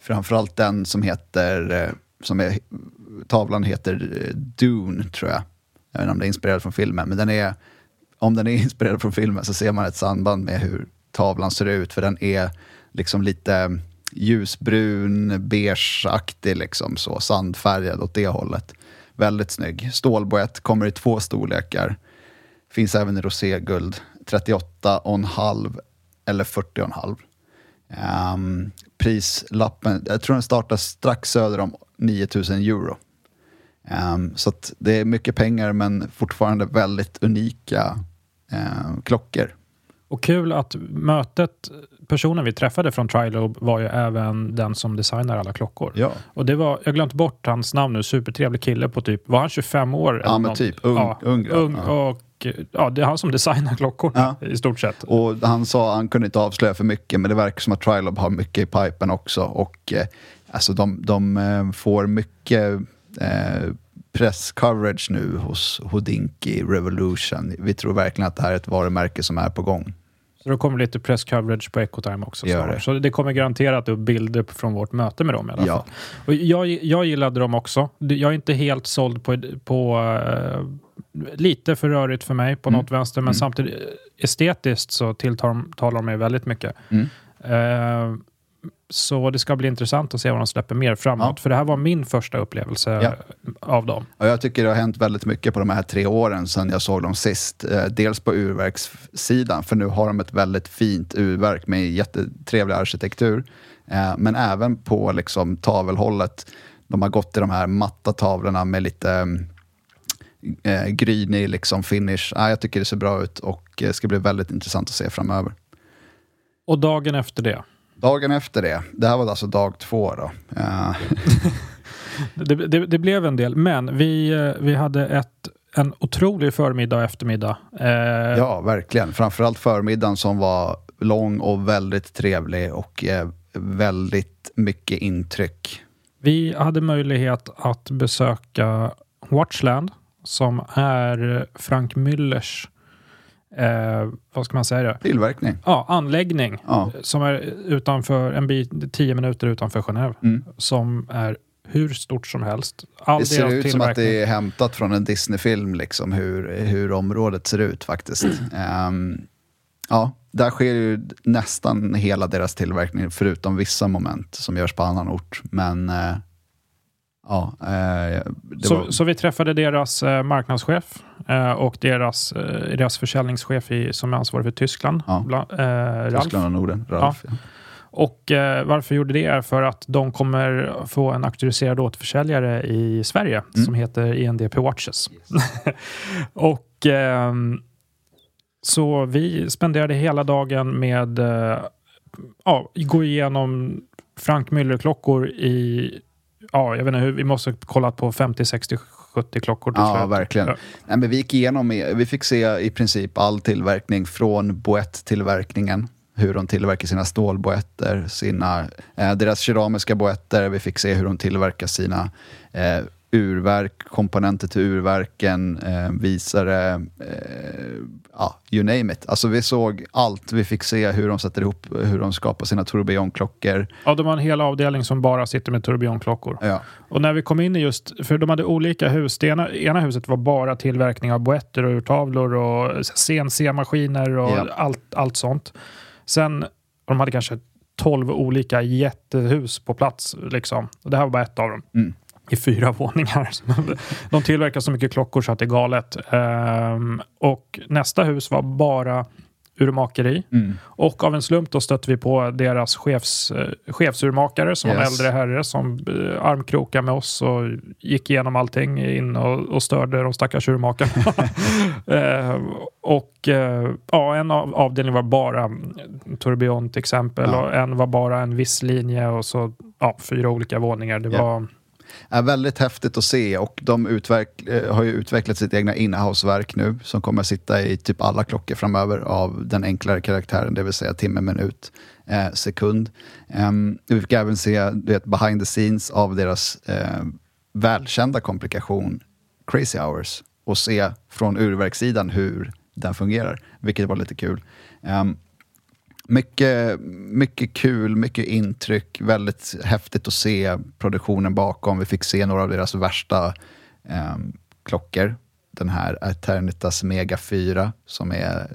Framförallt den som heter, eh, som är, tavlan heter eh, Dune, tror jag. Jag vet inte om det är inspirerad från filmen, men den är, om den är inspirerad från filmen så ser man ett samband med hur tavlan ser ut, för den är liksom lite ljusbrun, beigeaktig, liksom så, sandfärgad åt det hållet. Väldigt snygg. Stålboett, kommer i två storlekar. Finns även i roséguld, 38,5 eller 40,5. Um, ehm, prislappen, jag tror den startar strax söder om 9000 euro. Um, så att det är mycket pengar men fortfarande väldigt unika um, klockor. Och kul att mötet, personen vi träffade från Trilob var ju även den som designar alla klockor. Ja. Och det var, jag har glömt bort hans namn nu, supertrevlig kille på typ, var han 25 år? Ja, men typ. Ung- ung grabb. ung Ja. och ja, det är han som designar klockorna i stort sett. Och han sa han kunde inte avslöja för mycket, men det verkar som att Trilob har mycket i pipen också. Och eh, alltså de, de eh, får mycket eh, presscoverage nu hos Houdinki Revolution. Vi tror verkligen att det här är ett varumärke som är på gång. Så då kommer lite press coverage på Ecotime också. Gör det. Så det kommer garanterat upp bilder från vårt möte med dem i alla Ja. fall. Och jag, jag gillade dem också. Det- Jag är inte helt såld på, på eh, lite för rörigt för mig på Mm. något vänster, men samtidigt eh, estetiskt så tilltalar de mig väldigt mycket. Mm. Eh, så det ska bli intressant att se vad de släpper mer framåt. Ja. För det här var min första upplevelse Ja. av dem. Och jag tycker det har hänt väldigt mycket på de här tre åren sedan jag såg dem sist. Eh, dels på urverkssidan, för nu har de ett väldigt fint urverk med jättetrevlig arkitektur. Eh, men även på liksom, tavelhållet. De har gått i de här matta tavlorna med lite eh, grynig liksom, finish. Ah, jag tycker det ser bra ut och det ska bli väldigt intressant att se framöver. Och dagen efter det. Dagen efter det, det här var alltså dag två då. Eh, Det, det, det blev en del, men vi, eh, vi hade ett, en otrolig förmiddag och eftermiddag. Eh, Ja, verkligen. Framförallt förmiddagen som var lång och väldigt trevlig och eh, väldigt mycket intryck. Vi hade möjlighet att besöka Watchland som är Frank Müllers eh, vad ska man säga? Tillverkning. Ja, anläggning Ja. som är utanför en bit, tio minuter utanför Genève. Mm. Som är hur stort som helst. All Det ser ut som att det är hämtat från en Disney-film, liksom, hur, hur området ser ut faktiskt. Ehm, ja, där sker ju nästan hela deras tillverkning, förutom vissa moment som görs på annan ort. Men eh, ja, eh, Så, var... så vi träffade deras eh, marknadschef eh, och deras, eh, deras försäljningschef i, som är ansvarig för Tyskland, Ja. bla, eh. Tyskland och Norden, Ralf. Ja. Och eh, varför gjorde det är för att de kommer få en auktoriserad återförsäljare i Sverige Mm. som heter ENDP Watches. och ehm, så vi spenderade hela dagen med ja, gå igenom Frank Müller-klockor i Ja, jag vet inte vi måste kollat på 50, 60, 70 klockor till Ja, slut. verkligen. Ja. Nej, men vi gick igenom, vi fick se i princip all tillverkning från boett-tillverkningen. Hur de tillverkar sina stålboetter, sina, eh, deras keramiska boetter. Vi fick se hur de tillverkar sina eh, urverk, komponenter till urverken, eh, visare, eh, ja, you name it. Alltså vi såg allt. Vi fick se hur de sätter ihop, hur de skapar sina tourbillon-klockor. Ja, de har en hel avdelning som bara sitter med tourbillon-klockor. Ja. Och när vi kom in i just, för de hade olika hus. Det ena, ena huset var bara tillverkning av boetter och urtavlor och CNC-maskiner och Ja. allt, allt sånt. Sen, de hade kanske 12 olika jättehus på plats. Liksom. Och det här var bara ett av dem. Mm. I fyra våningar. De tillverkar så mycket klockor så att det är galet. Ehm, och nästa hus var bara urmakeri. Mm. Och av en slump då stötte vi på deras chefs, eh, chefsurmakare som var en Yes. äldre herre som eh, armkrokade med oss och gick igenom allting in och, och störde de stackars urmakarna. eh, och eh, ja, en av avdelningen var bara mm, tourbillon till exempel Ja. och en var bara en viss linje och så ja, fyra olika våningar. Det Ja. var är väldigt häftigt att se och de eh, har ju utvecklat sitt egna inhouse-verk nu som kommer att sitta i typ alla klockor framöver av den enklare karaktären, det vill säga timme, minut, eh, sekund. Ehm, vi fick även se du vet, behind the scenes av deras eh, välkända komplikation Crazy Hours och se från urverkssidan hur den fungerar, vilket var lite kul. Ehm, mycket, mycket kul, mycket intryck, väldigt häftigt att se produktionen bakom. Vi fick se några av deras värsta ehm, klockor. Den här Eternitas Mega 4 som är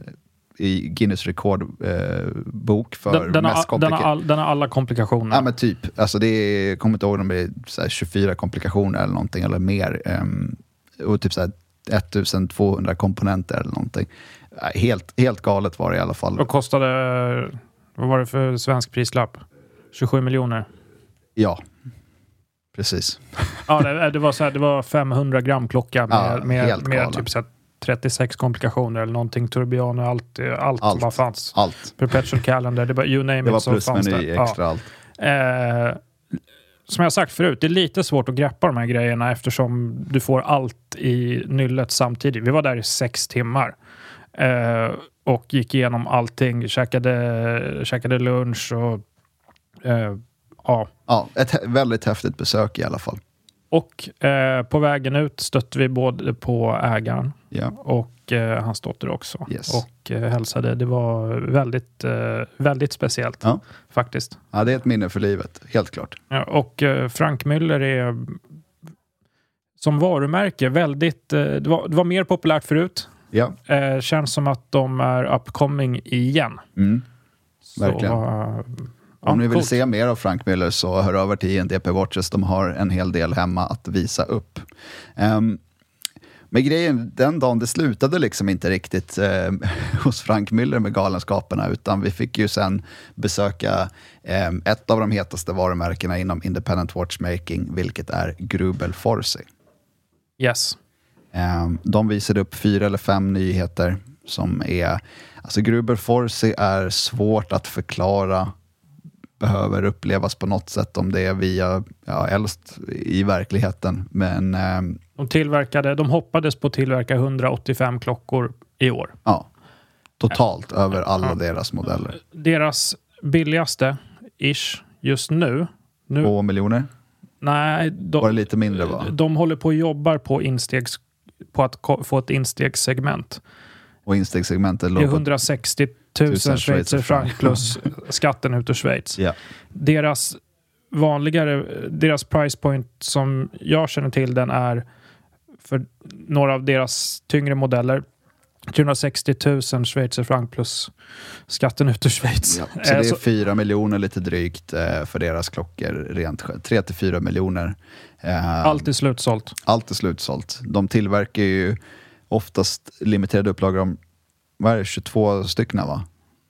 i Guinness rekordbok eh, för den, den, mest har, den, all, den har alla komplikationer. Ja men typ, alltså det är, jag kommer inte ihåg om det är så här 24 komplikationer eller någonting eller mer. ehm, och typ så här 1200 komponenter eller någonting. Ja, Helt, helt galet var det i alla fall. Och kostade Vad var det för svensk prislapp? 27 miljoner? Ja, precis. Ja, det, det, var, så här, det var 500 gram klocka med, Ja, med, med typ så här 36 komplikationer eller någonting. Turbian och allt, eh, allt, Allt. vad fanns. Allt. Perpetual calendar, det var you name Det var it fanns det. Ja. extra allt. Eh, som jag sagt förut, det är lite svårt att greppa de här grejerna eftersom du får allt i nyllet samtidigt. Vi var där i sex timmar eh, och gick igenom allting. Käkade, käkade lunch och eh, ja. Ja, ett väldigt häftigt besök i alla fall. Och eh, på vägen ut stötte vi både på ägaren Ja. och eh, hans dotter också. Yes. Och eh, hälsade. Det var väldigt, eh, väldigt speciellt Ja. faktiskt. ja, det är ett minne för livet, helt klart. Ja, och eh, Frank Müller är som varumärke väldigt... Eh, det, var, det var mer populärt förut. Ja, Eh, känns som att de är upcoming igen. mm. Så, Verkligen. eh, Om ja, ni vill coolt. se mer av Frank Müller så hör över till INDP Watches. De har en hel del hemma att visa upp. Um, men grejen, den dagen det slutade liksom inte riktigt eh, hos Frank Müller med Galenskaperna, utan vi fick ju sen besöka eh, ett av de hetaste varumärkena inom independent watchmaking, vilket är Grubel Forsey. Yes. Eh, De visade upp fyra eller fem nyheter som är... Alltså Gruber Forsey är svårt att förklara, behöver upplevas på något sätt om det är via, ja, helst i verkligheten. Men eh, De, tillverkade, de hoppades på att tillverka 185 klockor i år. ja, totalt över alla deras modeller. Deras billigaste, ish, just nu. nu Två miljoner? nej, Var det de, lite mindre va? de håller på och jobbar på, instegs, på att få ett instegssegment. Och instegssegmentet Det låg är på... 160 000 Tusen schweizer franc franc. plus skatten ut ur Schweiz. Ja, Deras vanligare, deras price point som jag känner till den är för några av deras tyngre modeller 360 000 schweizer franc plus skatten ut ur Schweiz. ja. Så det Eh, är så- fyra miljoner lite drygt eh, för deras klockor rent själv. Tre till fyra miljoner. Eh, Allt är slutsålt. allt är slutsålt. De tillverkar ju oftast limiterade upplagor om vad är det, 22 stycken va?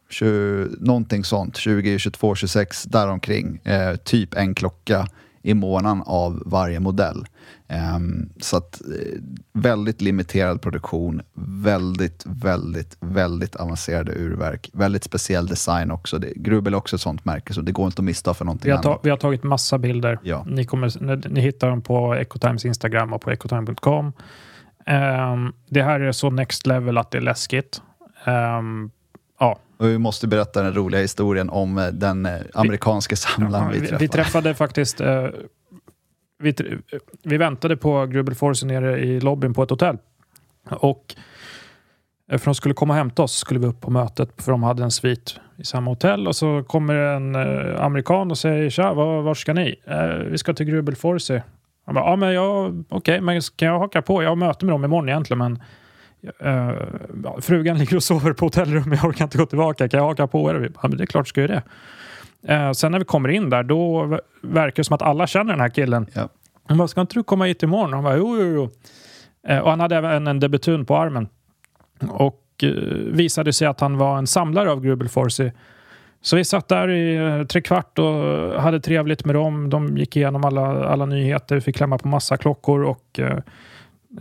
20, någonting sånt, 20, 22, 26 däromkring. Eh, typ en klocka i månaden av varje modell. Ehm, så att eh, väldigt limiterad produktion, väldigt, väldigt, väldigt avancerade urverk. Väldigt speciell design också. Det, Grubel är också ett sånt märke så det går inte att missta för någonting Vi har, annat. vi har tagit massa bilder. Ja. Ni, kommer, ni hittar dem på Ecotimes Instagram och på ecotime.com. Ehm, det här är så next level att det är läskigt. Ehm, ja, Och vi måste berätta den roliga historien om eh, den eh, amerikanska samlaren vi vi, träffade. vi träffade faktiskt... eh, vi, tr- vi väntade på Grubel Force nere i lobbyn på ett hotell. Och eh, för de skulle komma och hämta oss skulle vi upp på mötet för de hade en svit i samma hotell och så kommer en eh, amerikan och säger tja, var, var ska ni? Eh, vi ska till Grubel Force. Han bara, ja men jag, okej, men kan jag haka på? Jag har möte med dem imorgon egentligen men ja, frugan ligger och sover på hotellrummet, jag orkar inte gå tillbaka, kan jag haka på er? Ja, men det är klart ska jag det. Eh, sen när vi kommer in där, då ver- verkar det som att alla känner den här killen. Ja. Han bara, ska inte du komma hit imorgon? Han bara, jo, jo, jo. Eh, och han hade även en debutun på armen. Och visade sig att han var en samlare av Grubel Forsey. Så vi satt där i tre kvart och hade trevligt med dem. De gick igenom alla, alla nyheter, fick klämma på massa klockor och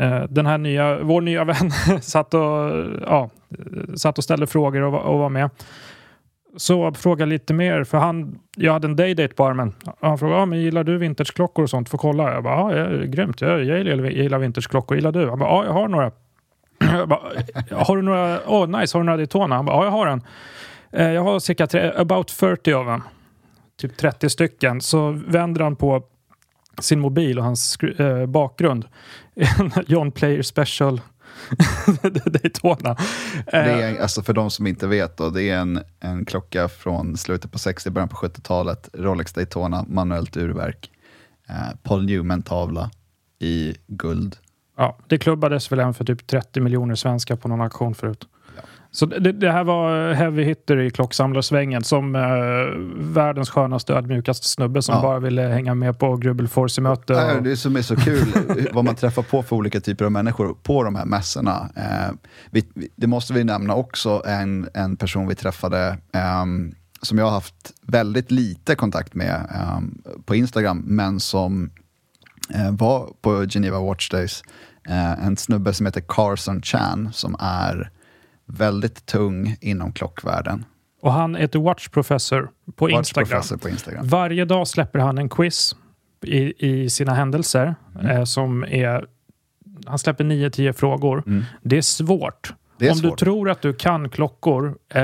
Eh, den här nya, vår nya vän satt och, ja, satt och ställde frågor och, var- och var med. Så fråga lite mer, för han, jag hade en daydate på armen. Han frågade, ah, men gillar du vintageklockor och sånt? Får kolla. Jag bara, ja, ja, grymt. Jag, jag gillar, gillar vintageklockor. Gillar du? Han bara, ja, jag har några. Jag bara, har du några? Åh, oh, nice. Har du några Daytona? Han bara, ja, jag har en. Eh, Jag har cirka tre, about 30 av dem. Typ 30 stycken. Så vänder han på sin mobil och hans eh, bakgrund. En John Player Special Daytona. Det Eh, är, alltså för de som inte vet, då, det är en, en klocka från slutet på 60 början på 70-talet. Rolex Daytona, manuellt urverk. Eh, Paul Newman-tavla i guld. Ja, det klubbades väl en för typ 30 miljoner svenskar på någon auktion förut. Så det, det här var heavy hitter i klocksamlarsvängen som eh, världens skönaste ödmjukaste snubbe som Ja. bara ville hänga med på Grubbel. Nej, och- Det som är så kul, vad man träffar på för olika typer av människor på de här mässorna. Eh, vi, vi, det måste vi nämna också, en, en person vi träffade, ehm, som jag har haft väldigt lite kontakt med um, på Instagram, men som uh, var på Geneva Watch Days. Uh, en snubbe som heter Carson Chan som är väldigt tung inom klockvärlden. Och han heter Watch Professor på Watch Instagram. Professor på Instagram. Varje dag släpper han en quiz i, i sina händelser Mm. eh, som är... Han släpper 9-10 frågor. Det är svårt. Mm. Det är Om svårt. du tror att du kan klockor, eh,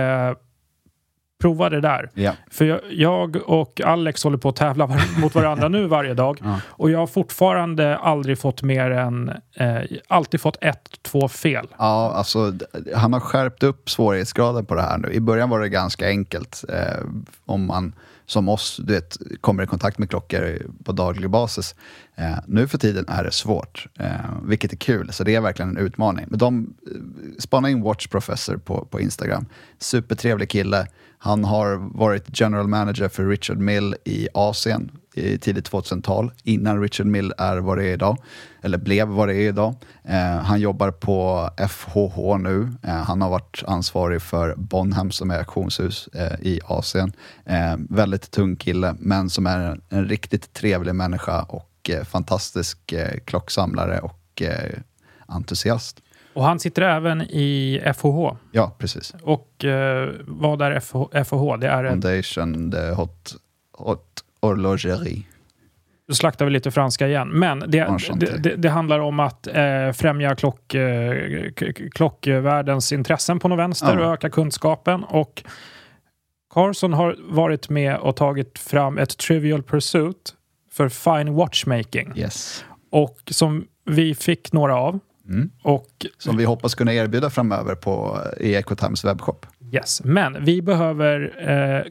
prova det där. Ja. För jag, jag och Alex håller på att tävla var, mot varandra nu varje dag. Ja. Och jag har fortfarande aldrig fått mer än... Eh, alltid fått ett, två fel. Ja, alltså han har skärpt upp svårighetsgraden på det här nu. I början var det ganska enkelt. Eh, om man som oss du vet, kommer i kontakt med klockor på daglig basis. Eh, nu för tiden är det svårt, eh, vilket är kul. Så det är verkligen en utmaning. Men de eh, spana in Watch Professor på, på Instagram. Supertrevlig kille. Han har varit general manager för Richard Mill i Asien i tidigt 2000-tal, innan Richard Mill är vad det är idag, eller blev vad det är idag. Eh, han jobbar på FHH nu. Eh, han har varit ansvarig för Bonham som är auktionshus eh, i Asien. Eh, väldigt tung kille, men som är en, en riktigt trevlig människa och eh, fantastisk eh, klocksamlare och eh, entusiast. Och han sitter även i FHH. Ja, precis. Och eh, vad är FH, FHH? Det är ett Foundation de Hot, hot Horlogerie. Nu slaktar vi lite franska igen. Men det, det, det, det handlar om att eh, främja klock, eh, klockvärldens intressen på något vänster Ja. och öka kunskapen. Och Carson har varit med och tagit fram ett Trivial Pursuit för Fine Watchmaking. Yes. Och som vi fick några av. Mm. Och Som vi hoppas kunna erbjuda framöver på, i Ecotimes webbshop. Yes, men vi behöver eh,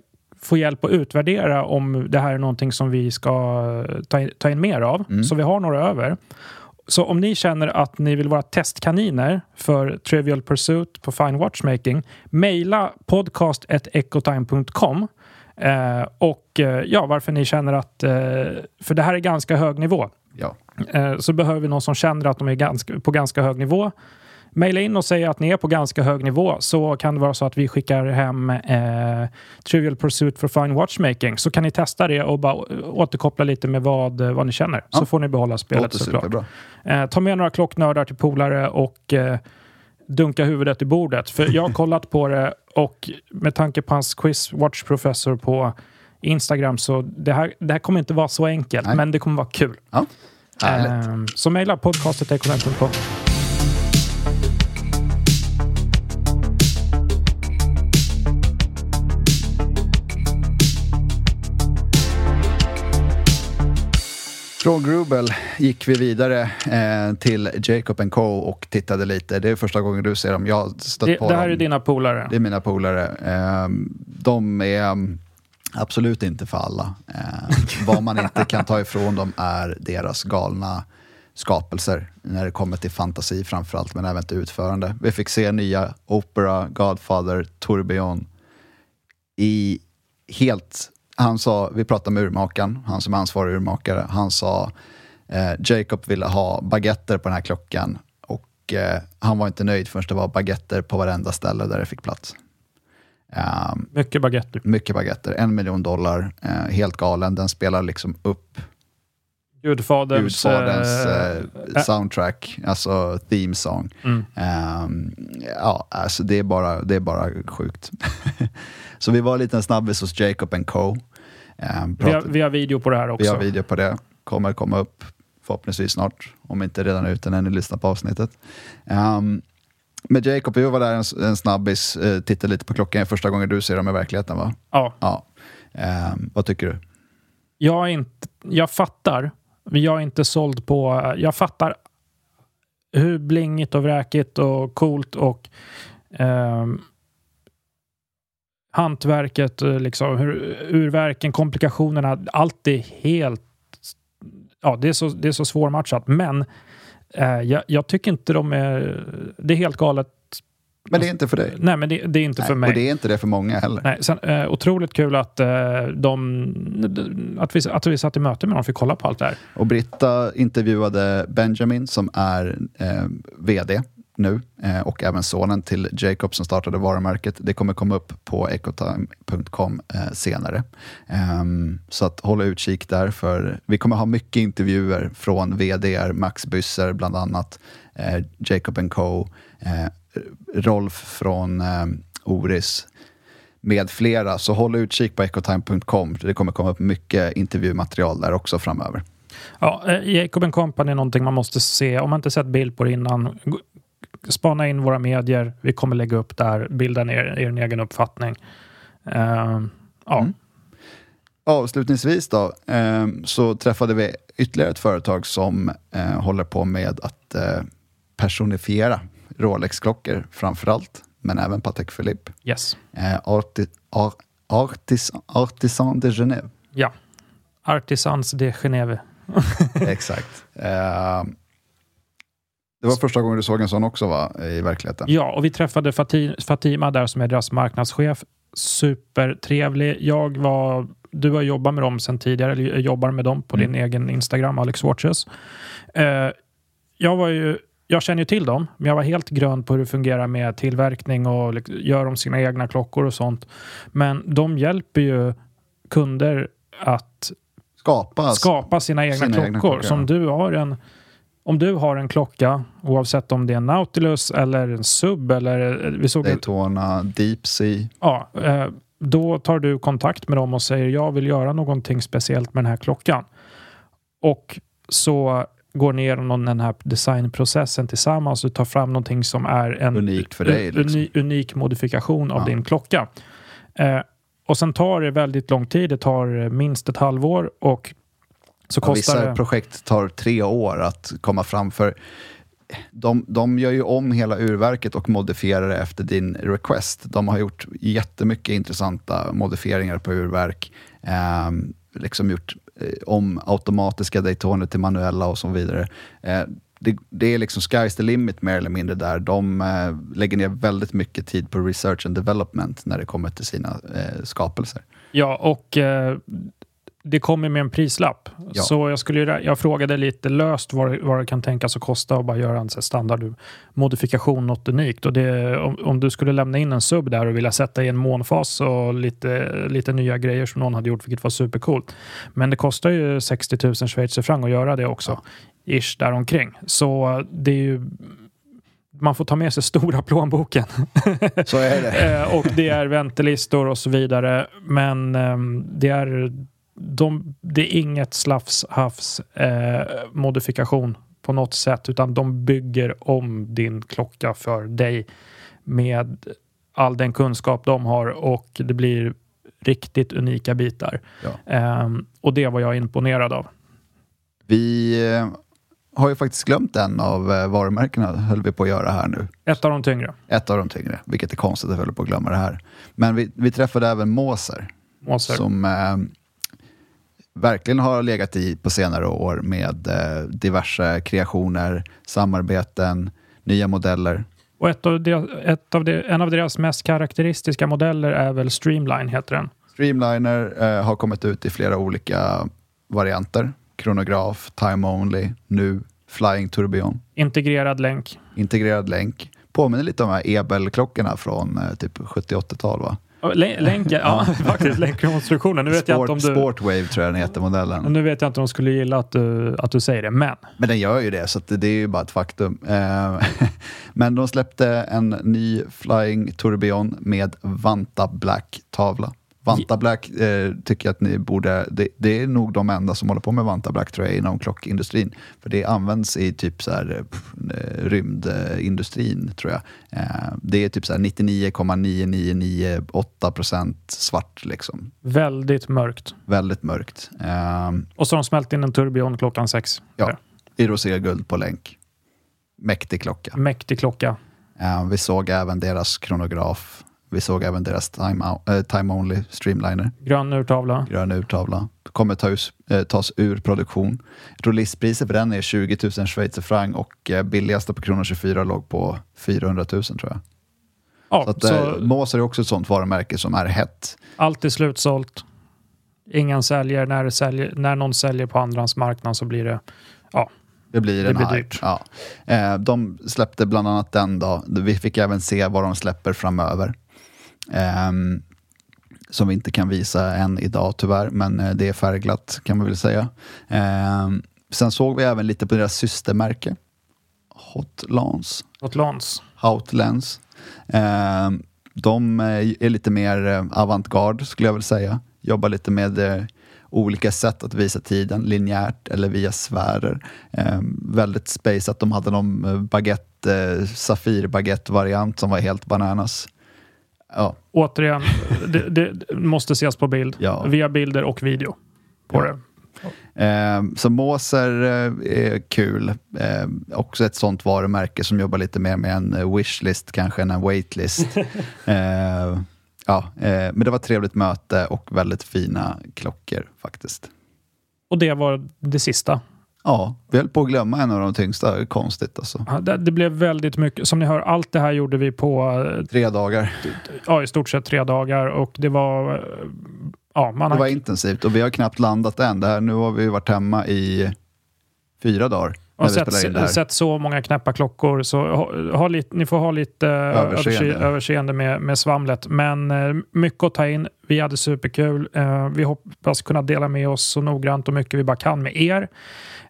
få hjälp att utvärdera om det här är någonting som vi ska eh, ta in, ta in mer av. Så vi har några över. Så om ni känner att ni vill vara testkaniner för Trivial Pursuit på Fine Watchmaking, mejla podcast.ecotime.com eh, och eh, ja, varför ni känner att, eh, för det här är ganska hög nivå, Ja. eh, så behöver vi någon som känner att de är ganska, på ganska hög nivå. Maila in och säg att ni är på ganska hög nivå så kan det vara så att vi skickar hem eh, Trivial Pursuit for Fine Watchmaking. Så kan ni testa det och bara återkoppla lite med vad, vad ni känner. Så Ja. får ni behålla spelet såklart. Eh, ta med några klocknördar till polare och eh, dunka huvudet i bordet. För jag har kollat på det och med tanke på hans quiz Watch Professor på Instagram så det här, det här kommer inte vara så enkelt, Nej. men det kommer vara kul. Ja. Härligt. Eh, så mejla podcastet.ekonomi.com. Från Grubel gick vi vidare eh, till Jacob Co och tittade lite. Det är första gången du ser dem. Jag stött Det, på det här dem. är dina polare. Det är mina polare. Eh, de är absolut inte för alla. Eh, vad man inte kan ta ifrån dem är deras galna skapelser när det kommer till fantasi framförallt, men även till utförande. Vi fick se nya Opera, Godfather, Tourbillon i helt... Han sa, vi pratade med urmakaren, han som är ansvarig urmakare, han sa eh, Jacob ville ha baguetter på den här klockan och eh, han var inte nöjd förrän det var baguetter på varenda ställe där det fick plats. Um, Mycket baguetter. mycket baguetter, en miljon dollar, eh, helt galen. Den spelar liksom upp Gudfaderns... Gudfaderns eh, soundtrack, alltså theme song. Mm. Ehm, ja, alltså det är bara, det är bara sjukt. så vi var en liten snabbis hos Jacob Co. Ehm, vi, har, vi har video på det här också. vi har video på det, kommer komma upp förhoppningsvis snart, om inte redan ute när ni lyssnar på avsnittet. Um, med Jacob, vi var där en, en snabbis, uh, tittade lite på klockan, första gången du ser dem i verkligheten va? Ja. Ja. Ehm, vad tycker du? Jag, är inte, jag fattar, men jag är inte såld på... Jag fattar hur blingigt och vräkigt och coolt och ehm, hantverket, eh, liksom, hur, urverken, komplikationerna, allt är helt... Ja, det är så, det är så svårmatchat. Men eh, jag, jag tycker inte de är... Det är helt galet. Men det är inte för dig. Nej, men det, det är inte för Nej, mig. Och det är inte det för många heller. Nej, sen, eh, otroligt kul att, eh, de, att, vi, att vi satt i möte med dem och fick kolla på allt det här. Och Britta intervjuade Benjamin som är eh, VD nu eh, och även sonen till Jacob som startade varumärket. Det kommer komma upp på ecotime.com eh, senare. Ehm, så att håll utkik där för vi kommer ha mycket intervjuer från VDR, Max Bysser bland annat, eh, Jacob Co, eh, Rolf från eh, Oris med flera. Så håll utkik på ecotime.com. Det kommer komma upp mycket intervjumaterial där också framöver. Ja, eh, Jacob Company är någonting man måste se. Om man inte sett bild på det innan, spana in våra medier. Vi kommer lägga upp där, bilda ner er egen uppfattning. Uh, ja. Mm. Avslutningsvis då, eh, så träffade vi ytterligare ett företag som eh, håller på med att eh, personifiera Rolex-klockor framför allt, men även Patek Philippe. Yes. Eh, Arti Ar Artis Artisan de Genève. Ja, Artisans de Genève. Exakt. Det var första gången du såg en sån också va, i verkligheten? Ja, och vi träffade Fatima där som är deras marknadschef. Supertrevlig. Jag var, du har jobbat med dem sedan tidigare, eller jobbar med dem på mm. din egen Instagram, Alex Watches. Eh, jag var ju jag känner ju till dem, men jag var helt grön på hur det fungerar med tillverkning och gör de sina egna klockor och sånt. Men de hjälper ju kunder att skapa, skapa sina egna sina klockor. Egna klockor. Som du har en, om du har en klocka, oavsett om det är en Nautilus eller en Sub eller... Vi såg Daytona, Deep Sea. Ja, eh, då tar du kontakt med dem och säger jag vill göra någonting speciellt med den här klockan. Och så går ner igenom den här designprocessen tillsammans och tar fram någonting som är en Unikt för dig, liksom. unik modifikation av ja. din klocka. Eh, och sen tar det väldigt lång tid. Det tar minst ett halvår och så kostar vissa det... projekt tar tre år att komma fram för. De, de gör ju om hela urverket och modifierar det efter din request. De har gjort jättemycket intressanta modifieringar på urverk. Eh, liksom gjort eh, om automatiska daytoner till manuella och så vidare. Eh, det, det, är liksom sky's the limit mer eller mindre där. De eh, lägger ner väldigt mycket tid på research and development när det kommer till sina eh, skapelser. Ja, och eh, det kommer med en prislapp. Ja. Så jag, skulle, jag frågade lite löst vad, vad det kan tänkas att kosta att bara göra en standard modifikation, något unikt. Och det, om, om, du skulle lämna in en sub där och vilja sätta i en månfas och lite, lite nya grejer som någon hade gjort, vilket var supercoolt. Men det kostar ju 60 000 schweizerfranc att göra det också. Ja ish däromkring. Så det är ju man får ta med sig stora plånboken. Så är det. Eh, och det är väntelistor och så vidare. Men ehm, det är, de, det är inget slafs eh, modifikation på något sätt, utan de bygger om din klocka för dig med all den kunskap de har och det blir riktigt unika bitar. Ja. Eh, och det var jag imponerad av. Vi eh, har ju faktiskt glömt en av eh, varumärkena, höll vi på att göra här nu. Ett av de tyngre. Ett av de tyngre, vilket är konstigt att vi håller på att glömma det här. Men vi, vi träffade även Moser. Moser. Som eh, verkligen har legat i på senare år med eh, diverse kreationer, samarbeten, nya modeller. Och ett av deras, ett av de, en av deras mest karaktäristiska modeller är väl Streamline, heter den. Streamliner eh, har kommit ut i flera olika varianter kronograf, time only, nu Flying Tourbillon. Integrerad länk. Integrerad länk. Påminner lite om de här Ebel-klockorna från eh, typ 70-80-tal va? Länken, ja, faktiskt. Länkkonstruktionen. Nu vet Sport, jag inte om du... Sportwave tror jag den heter, modellen. Nu vet jag inte om de skulle gilla att du, att du säger det, men... Men den gör ju det, så det, är ju bara ett faktum. Eh, men de släppte en ny Flying Tourbillon med Vanta Black-tavla. Vanta Black eh, tycker jag att ni borde, det, det, är nog de enda som håller på med Vanta Black tror jag inom klockindustrin. För det används i typ så här, pff, eh, rymdindustrin tror jag. Eh, det är typ 99,9998 procent svart liksom. Väldigt mörkt. Väldigt mörkt. Eh, Och så har de smält in en turbion klockan sex. Ja, i roséguld på länk. Mäktig klocka. Mäktig klocka. Eh, vi såg även deras kronograf vi såg även deras time, äh, time Only Streamliner. Grön urtavla. Grön urtavla. Kommer tas, äh, tas ur produktion. Jag tror listpriset för den är 20 000 schweizerfranc och äh, billigaste på Kronor 24 låg på 400 000 tror jag. Ja, så att, så Moser är också ett sånt varumärke som är hett. Allt är slutsålt. Ingen säljer. När, säljer. när någon säljer på andrahandsmarknaden så blir det... Ja. Det blir en Det blir dyrt. Ja. Eh, de släppte bland annat den då. Vi fick även se vad de släpper framöver. Ehm, som vi inte kan visa än idag tyvärr, men eh, det är färgglatt kan man väl säga. Ehm, sen såg vi även lite på deras systermärke. Hotlans. Åt Lans. Outlands. Eh, de eh, är lite mer eh, avantgarde skulle jag vilja säga. Jobbar lite med eh, olika sätt att visa tiden, linjärt eller via sfärer. Eh, väldigt space att de hade någon baguette, eh, safir baguette variant som var helt bananas. Ja, Återigen, det, det måste ses på bild. Ja. Via bilder och video. På det. Eh, så Moser eh, är kul. Eh, också ett sånt varumärke som jobbar lite mer med en eh, wishlist kanske än en waitlist. eh, ja, eh, men det var ett trevligt möte och väldigt fina klockor faktiskt. Och det var det sista. Ja, vi höll på att glömma en av de tyngsta. Konstigt alltså. Ja, Det, det blev väldigt mycket. Som ni hör, allt det här gjorde vi på eh, Tre dagar. ja, i stort sett tre dagar och det var... eh, Ja, man Det var har, intensivt och vi har knappt landat än. Det här, nu har vi varit hemma i fyra dagar. Här. sett, sett så många knäppa klockor så ha, ha lite, ni får ha lite eh, Överseende. överse, överseende med, med svamlet. Men eh, mycket att ta in. Vi hade superkul. Eh, vi hoppas kunna dela med oss så noggrant och mycket vi bara kan med er.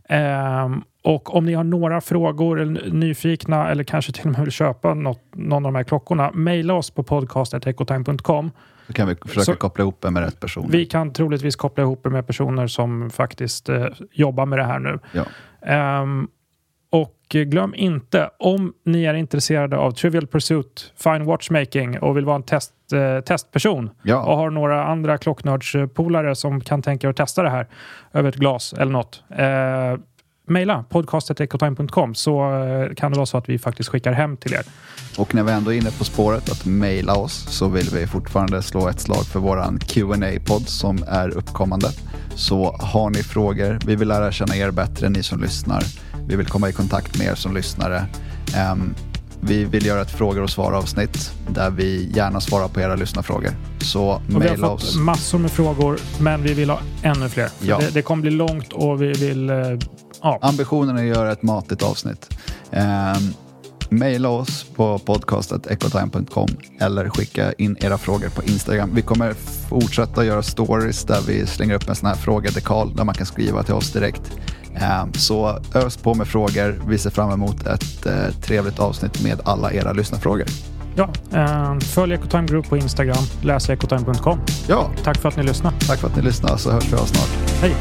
Ehm, och om ni har några frågor eller nyfikna eller kanske till och med vill köpa något, någon av de här klockorna, mejla oss på podcast.ecotime.com. Så kan vi försöka Så- koppla ihop det med rätt person. Vi kan troligtvis koppla ihop er med personer som faktiskt eh, jobbar med det här nu. Ja. Ehm, och glöm inte, om ni är intresserade av Trivial Pursuit, Fine Watchmaking och vill vara en test, eh, testperson Ja. och har några andra klocknördspolare som kan tänka er att testa det här över ett glas eller något. Eh, Maila podcastetecotime.com så eh, kan det vara så att vi faktiskt skickar hem till er. Och när vi ändå är inne på spåret att mejla oss så vill vi fortfarande slå ett slag för våran qa podd som är uppkommande. Så har ni frågor, vi vill lära känna er bättre, ni som lyssnar. Vi vill komma i kontakt med er som lyssnare. Ehm, vi vill göra ett frågor och svar avsnitt där vi gärna svarar på era lyssnarfrågor. Så Och vi har mejla fått oss. massor med frågor, men vi vill ha ännu fler. Ja. Det, det kommer bli långt och vi vill... eh, ja, Ambitionen är att göra ett matigt avsnitt. Um, Maila oss på podcastetecotime.com eller skicka in era frågor på Instagram. Vi kommer fortsätta göra stories där vi slänger upp en sån här frågadekal där man kan skriva till oss direkt. Ehm, så ös på med frågor. Vi ser fram emot ett eh, trevligt avsnitt med alla era lyssnarfrågor. ja, eh, följ Ecotime Group på Instagram, läs ecotime.com. Ja, Tack för att ni lyssnade. tack för att ni lyssnade så hörs vi av snart. Hej!